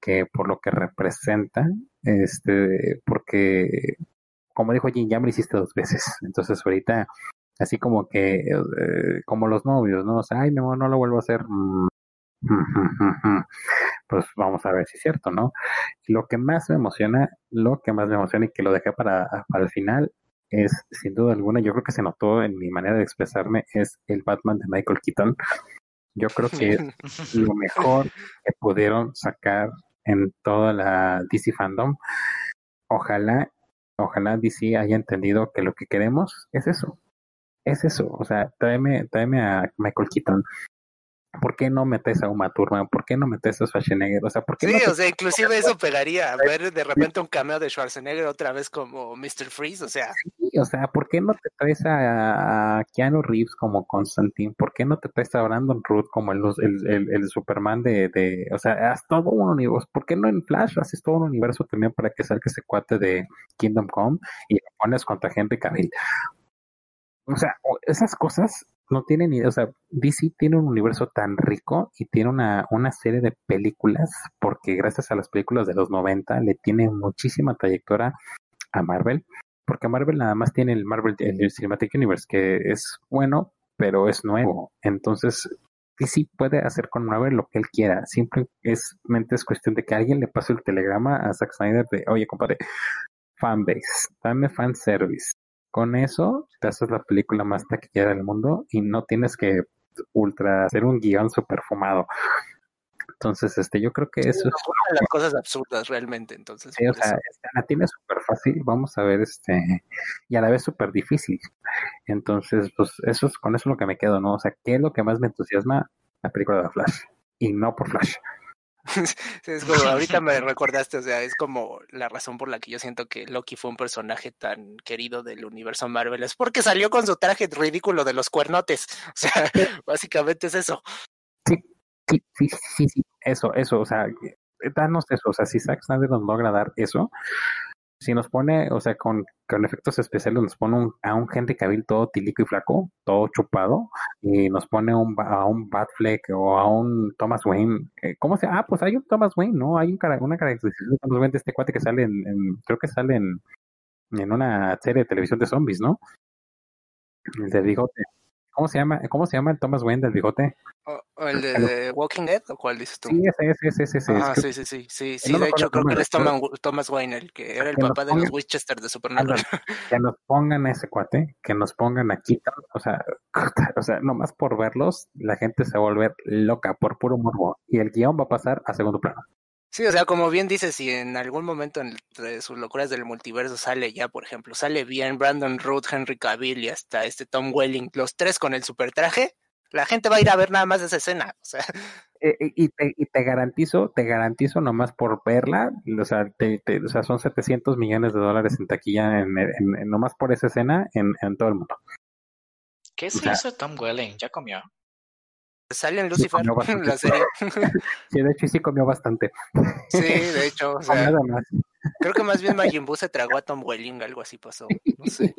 que por lo que representa, este, porque como dijo Jim, ya me lo hiciste dos veces. Entonces ahorita así como que, eh, como los novios, ¿no? O sea, ay, mi amor, no lo vuelvo a hacer. Pues vamos a ver si es cierto, ¿no? Lo que más me emociona, lo que más me emociona y que lo dejé para, para el final es, sin duda alguna, yo creo que se notó en mi manera de expresarme, es el Batman de Michael Keaton. Yo creo que es lo mejor que pudieron sacar en toda la DC fandom. Ojalá, ojalá DC haya entendido que lo que queremos es eso, es eso, o sea, tráeme, tráeme a Michael Keaton. ¿Por qué no metes a Uma Thurman? ¿Por qué no metes a Schwarzenegger? O sea, ¿por qué sí, no o sea, inclusive eso pegaría, ver de repente un cameo de Schwarzenegger otra vez como Mr. Freeze, o sea. Sí, o sea, ¿por qué no te traes a, Keanu Reeves como Constantine? ¿Por qué no te traes a Brandon Root como el, el, el, Superman de, de, o sea, haz todo un universo, ¿por qué no en Flash haces todo un universo también para que salga ese cuate de Kingdom Come y lo pones contra Henry Cavill? O sea, esas cosas no tienen idea. O sea, DC tiene un universo tan rico y tiene una, una serie de películas, porque gracias a las películas de los 90 le tiene muchísima trayectoria a Marvel, porque Marvel nada más tiene el Marvel, el Cinematic Universe, que es bueno, pero es nuevo. Entonces, DC puede hacer con Marvel lo que él quiera. Simplemente es cuestión de que alguien le pase el telegrama a Zack Snyder de, oye, compadre, fanbase, dame fanservice, con eso te haces la película más taquillera del mundo y no tienes que ultra hacer un guion super fumado. Entonces, este, yo creo que eso es las cosas absurdas realmente. Entonces, sí, o sea, la tiene súper fácil. Vamos a ver, este, y a la vez súper difícil. Entonces, pues, eso es con eso lo que me quedo, ¿no? O sea, ¿qué es lo que más me entusiasma? La película de Flash y no por Flash. es como, ahorita me recordaste, o sea, es como la razón por la que yo siento que Loki fue un personaje tan querido del universo Marvel, es porque salió con su traje ridículo de los cuernotes. O sea, básicamente es eso. Sí, sí, sí, sí, sí, eso, eso, o sea, danos eso, o sea, si Zack Snyder nos logra dar eso, si nos pone, o sea, con, con efectos especiales, nos pone un, a un Henry Cavill todo tilico y flaco, todo chupado, y nos pone un, a un Batfleck o a un Thomas Wayne. Eh, ¿Cómo se Ah, pues hay un Thomas Wayne, ¿no? Hay un, una característica de Thomas Wayne de este cuate que sale en, creo que sale en, en una serie de televisión de zombies, ¿no? El de bigote. ¿Cómo se llama, cómo se llama el Thomas Wayne del bigote? ¿O, el de, Walking Dead o cuál dices tú? Sí, ese, ese, ese, ese. Ah, sí, sí, sí, sí, sí, de hecho creo que él es Thomas, Wayne, el que era el papá de los Winchester de Supernatural. Que nos pongan a ese cuate, que nos pongan aquí, o sea, o sea, nomás por verlos, la gente se va a volver loca por puro morbo y el guion va a pasar a segundo plano. Sí, o sea, como bien dices, si en algún momento entre sus locuras del multiverso sale ya, por ejemplo, sale bien Brandon Root, Henry Cavill y hasta este Tom Welling, los tres con el super traje, la gente va a ir a ver nada más esa escena, o sea. Eh, eh, y, te, y te garantizo, te garantizo nomás por verla, o sea, te, o sea son 700 millones de dólares en taquilla en, en, nomás por esa escena en, en todo el mundo. ¿Qué se hizo Tom Welling? ¿Ya comió? Sale en Lucifer, la serie. Sí, de hecho sí comió bastante. Sí, de hecho, o sea, creo que más bien Majin Buu se tragó a Tom Welling, algo así pasó, no sé.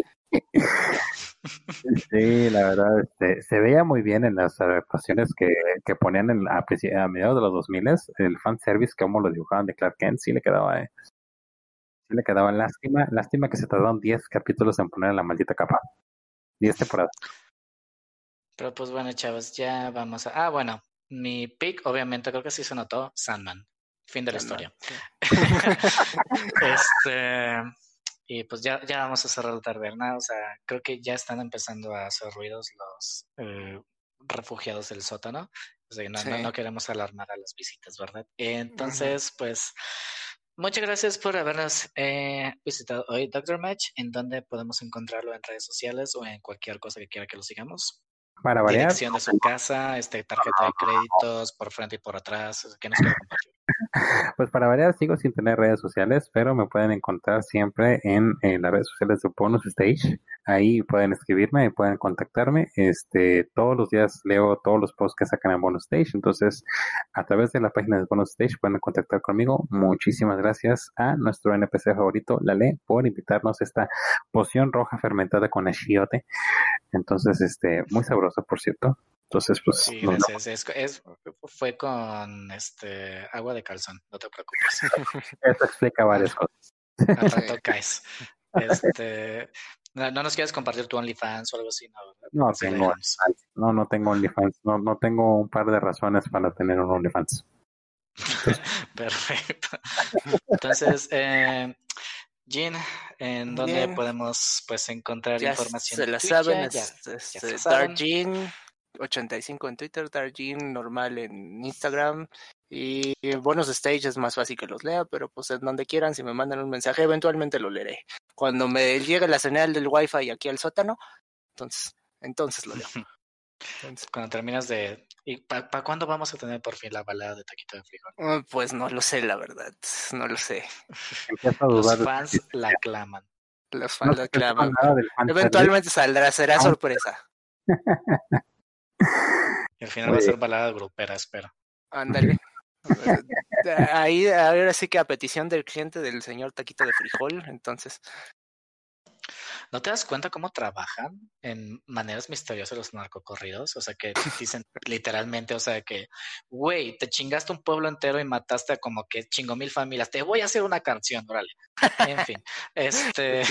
Sí, la verdad, este, se veía muy bien en las adaptaciones que, que ponían en, a, a, mediados de los 2000 el fanservice, como lo dibujaban de Clark Kent, sí le quedaba, eh. sí le quedaba lástima, lástima que se tardaron 10 capítulos en poner la maldita capa, 10 temporadas. Pero pues bueno, chavos, ya vamos a... Ah, bueno, mi pick, obviamente, creo que sí se notó, Sandman. Fin de la historia. este... Y pues ya, ya vamos a cerrar la taberna. O sea, creo que ya están empezando a hacer ruidos los eh, refugiados del sótano. O sea, no, no, Sí. no queremos alarmar a las visitas, ¿verdad? Entonces, pues, muchas gracias por habernos eh, visitado hoy, Dr. Match. ¿En dónde podemos encontrarlo? ¿En redes sociales o en cualquier cosa que quiera que lo sigamos? Para variar, Dirección de su casa, este, tarjeta de créditos, por frente y por atrás. ¿Qué nos quiere compartir? pues para variar sigo sin tener redes sociales, pero me pueden encontrar siempre en, en las redes sociales de Bonus Stage. Ahí pueden escribirme y pueden contactarme. Este, todos los días leo todos los posts que sacan en Bonus Stage. Entonces, a través de la página de Bonus Stage pueden contactar conmigo. Muchísimas gracias a nuestro NPC favorito, Lale, por invitarnos a esta poción roja fermentada con achiote. Entonces, este, muy sabrosa, por cierto. Entonces, pues, Sí, nos es, es- es- fue con este agua de calzón, no te preocupes. Eso explica varias cosas. Caes. Este, no, no nos quieres compartir tu OnlyFans o algo así, ¿no? No Sí, tengo. No, no tengo OnlyFans. No, no tengo un par de razones para tener un OnlyFans. Perfecto. Entonces, eh, Jean, ¿en dónde Bien. podemos pues encontrar Ya información? se la saben, Ya- es, es, ya se saben. Darjean85 en Twitter, Darjean normal en Instagram y Bonus Stage es más fácil que los lea, pero pues en donde quieran, si me mandan un mensaje, eventualmente lo leeré. Cuando me llegue la señal del wifi aquí al sótano, entonces, entonces lo leo. Entonces, Cuando terminas de... ¿Y para cuándo vamos a tener por fin la balada de Taquito de Frijol? uh, pues no lo sé, la verdad, no lo sé. Los fans la claman. Los fans la claman. nada del fan service. Eventualmente saldrá, será Ah. sorpresa. Y al final va a ser balada grupera, espero. Ándale. Ahí, ahora sí que a petición del cliente del señor Taquito de Frijol, entonces, ¿No te das cuenta cómo trabajan en maneras misteriosas los narcocorridos? O sea, que dicen literalmente, o sea, que, güey, te chingaste un pueblo entero y mataste a como que chingo mil familias. Te voy a hacer una canción, órale. En fin, este...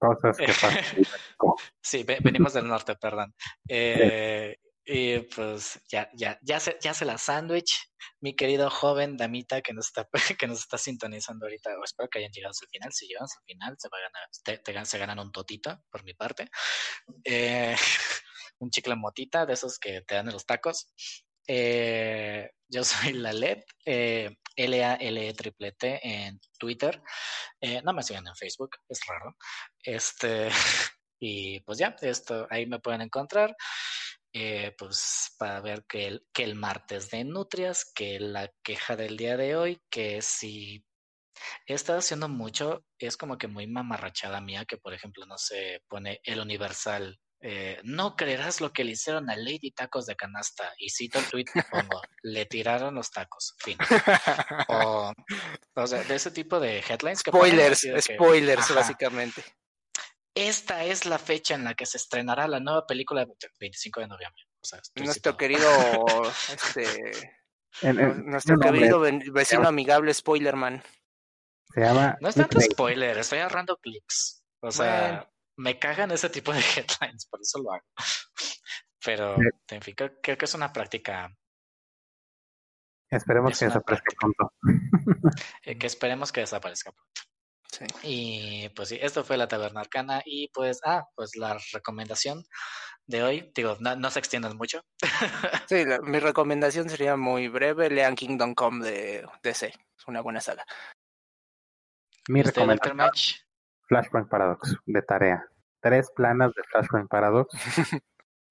Cosas que pasan. Sí, ve- venimos del norte, perdón. Eh, y pues ya, ya, ya se, ya se la sándwich, mi querido joven damita que nos está, que nos está sintonizando ahorita. Espero que hayan llegado el final. Si llegan el final, se va a ganar, te- te se ganan un totito por mi parte. Eh, un chicle motita de esos que te dan en los tacos. Eh, yo soy Lalet, eh, L-A-L-E triple T en Twitter. Eh, no me sigan en Facebook, es raro. Este, y pues ya, esto ahí me pueden encontrar. Eh, pues para ver que el, que el martes de Nutrias, que la queja del día de hoy, que si he estado haciendo mucho, es como que muy mamarrachada mía, que por ejemplo, no se pone el Universal. Eh, no creerás lo que le hicieron a Lady Tacos de Canasta. Y cito el tweet y pongo, le tiraron los tacos. Fin. O, o sea, de ese tipo de headlines que spoilers, que, spoilers básicamente. esta es la fecha en la que se estrenará la nueva película de 25 de noviembre. O sea, Nuestro citado. querido, este, en- nuestro querido vecino amigable Spoilerman. Se llama. No es tanto spoiler, estoy agarrando clics. O sea, Bueno. Me cagan ese tipo de headlines, por eso lo hago. Pero, en fin, creo, creo que es una práctica Esperemos Es que desaparezca pronto. eh, que esperemos que desaparezca pronto. Sí. Y pues sí, esto fue la Taberna Arcana. Y pues, ah, pues la recomendación de hoy, digo, no, no se extiendan mucho. Sí, la- mi recomendación sería muy breve, lean Kingdom Come de DC, es una buena saga. Mi Dr. recomendación: Match. Flashpoint Paradox, de tarea. Tres planas de Flashpoint Paradox.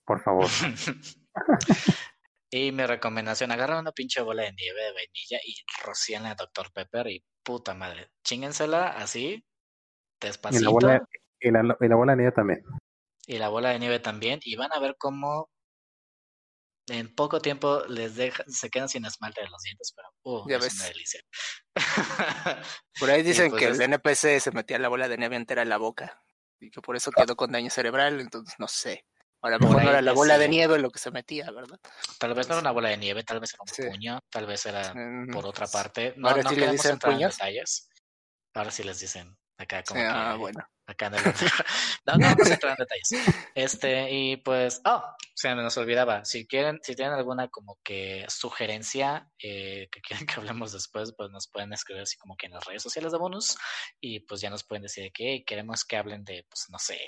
Por favor. Y mi recomendación, agarra una pinche bola de nieve de vainilla y rocíenla a Dr. Pepper y puta madre, chíngensela así, Y la despacito, bola, y la, y la bola de nieve también. y la bola de nieve también, y van a ver cómo en poco tiempo les deja, se quedan sin esmalte de los dientes, pero uh, Ya es ves. una delicia. Por ahí dicen pues que es- el NPC se metía la bola de nieve entera en la boca y que por eso quedó con daño cerebral, entonces no sé. A lo mejor no era la bola sí. de nieve lo que se metía, ¿verdad? Tal vez no era una bola de nieve, tal vez era un Sí. puño, tal vez era Mm, por otra parte. No, Ahora no sí le dicen entrar en puños. detalles. Ahora sí les dicen Acá como Ah, que- bueno. acá en el no, no vamos a entrar en detalles. Este, y pues, oh, se me nos olvidaba. Si quieren, si tienen alguna como que sugerencia eh, que quieren que hablemos después, pues nos pueden escribir así como que en las redes sociales de bonus. Y pues ya nos pueden decir de que "Hey, queremos que hablen de, pues, no sé,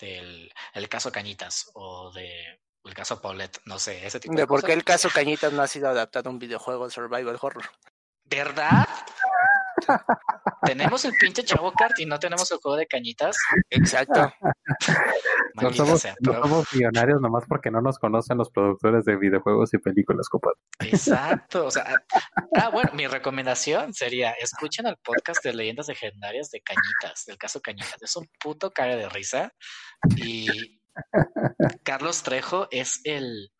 del el caso Cañitas o de el caso Paulette, no sé, ese tipo de, De por cosas. qué el caso Cañitas no ha sido adaptado a un videojuego de Survival Horror. ¿Verdad? Tenemos el pinche Chavo Kart y no tenemos el juego de cañitas. Exacto. No somos, sea, no pero- somos millonarios nomás porque no nos conocen los productores de videojuegos y películas, compadre. Exacto, o sea, ah, bueno, mi recomendación sería, escuchen el podcast de leyendas legendarias de Cañitas, del caso Cañitas, es un puto cara de risa y Carlos Trejo es el...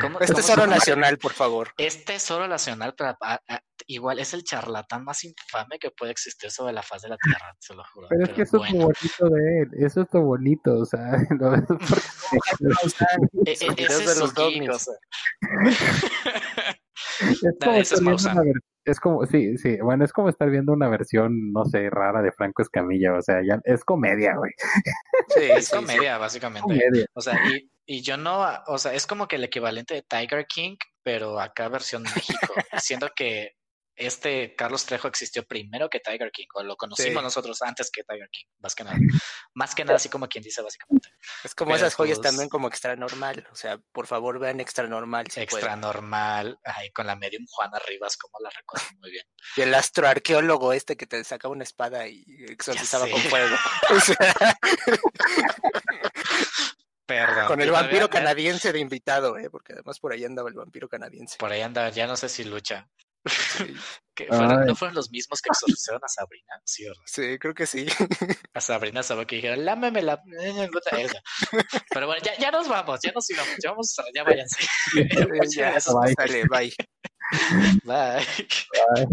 ¿cómo- Es tesoro nacional, por favor. Es tesoro nacional, pero a- a- igual es el charlatán más infame que puede existir sobre la faz de la tierra, se lo juro. Pero es que eso es lo bonito de él, eso es lo bonito, o sea, lo ves porque- E- e- ese de es los es No, como es una es como, sí, sí, bueno, es como estar viendo una versión, no sé, rara de Franco Escamilla, o sea, ya es comedia, güey, Sí, Es sí, sí. comedia, básicamente. comedia. O sea, y, y yo no, o sea, es como que el equivalente de Tiger King, pero acá versión México, siendo que este Carlos Trejo existió primero que Tiger King, o lo conocimos Sí. nosotros antes que Tiger King, más que nada. Más que nada, así como quien dice, básicamente. Es como Pero, esas joyas pues- también como extra normal. O sea, por favor vean extra normal si Extra pueden. normal, ahí con la medium Juana Rivas, como la recuerdo muy bien. Y el astroarqueólogo este que te sacaba una espada y exorcizaba con fuego. O sea, Perdón. con el vampiro canadiense de invitado, ¿eh? Porque además por ahí andaba el vampiro canadiense. Por ahí anda, ya no sé si lucha. Sí, fueron-. ¿No fueron los mismos que exorcizaron a Sabrina? Sí, ¿verdad? sí, creo que sí. a Sabrina Sabo que dijeron, lámeme la... Esa. Pero bueno, ya, ya nos vamos, ya nos íbamos, ya vamos, ya váyanse. ya, Bye. sale, bye. Bye. Ay.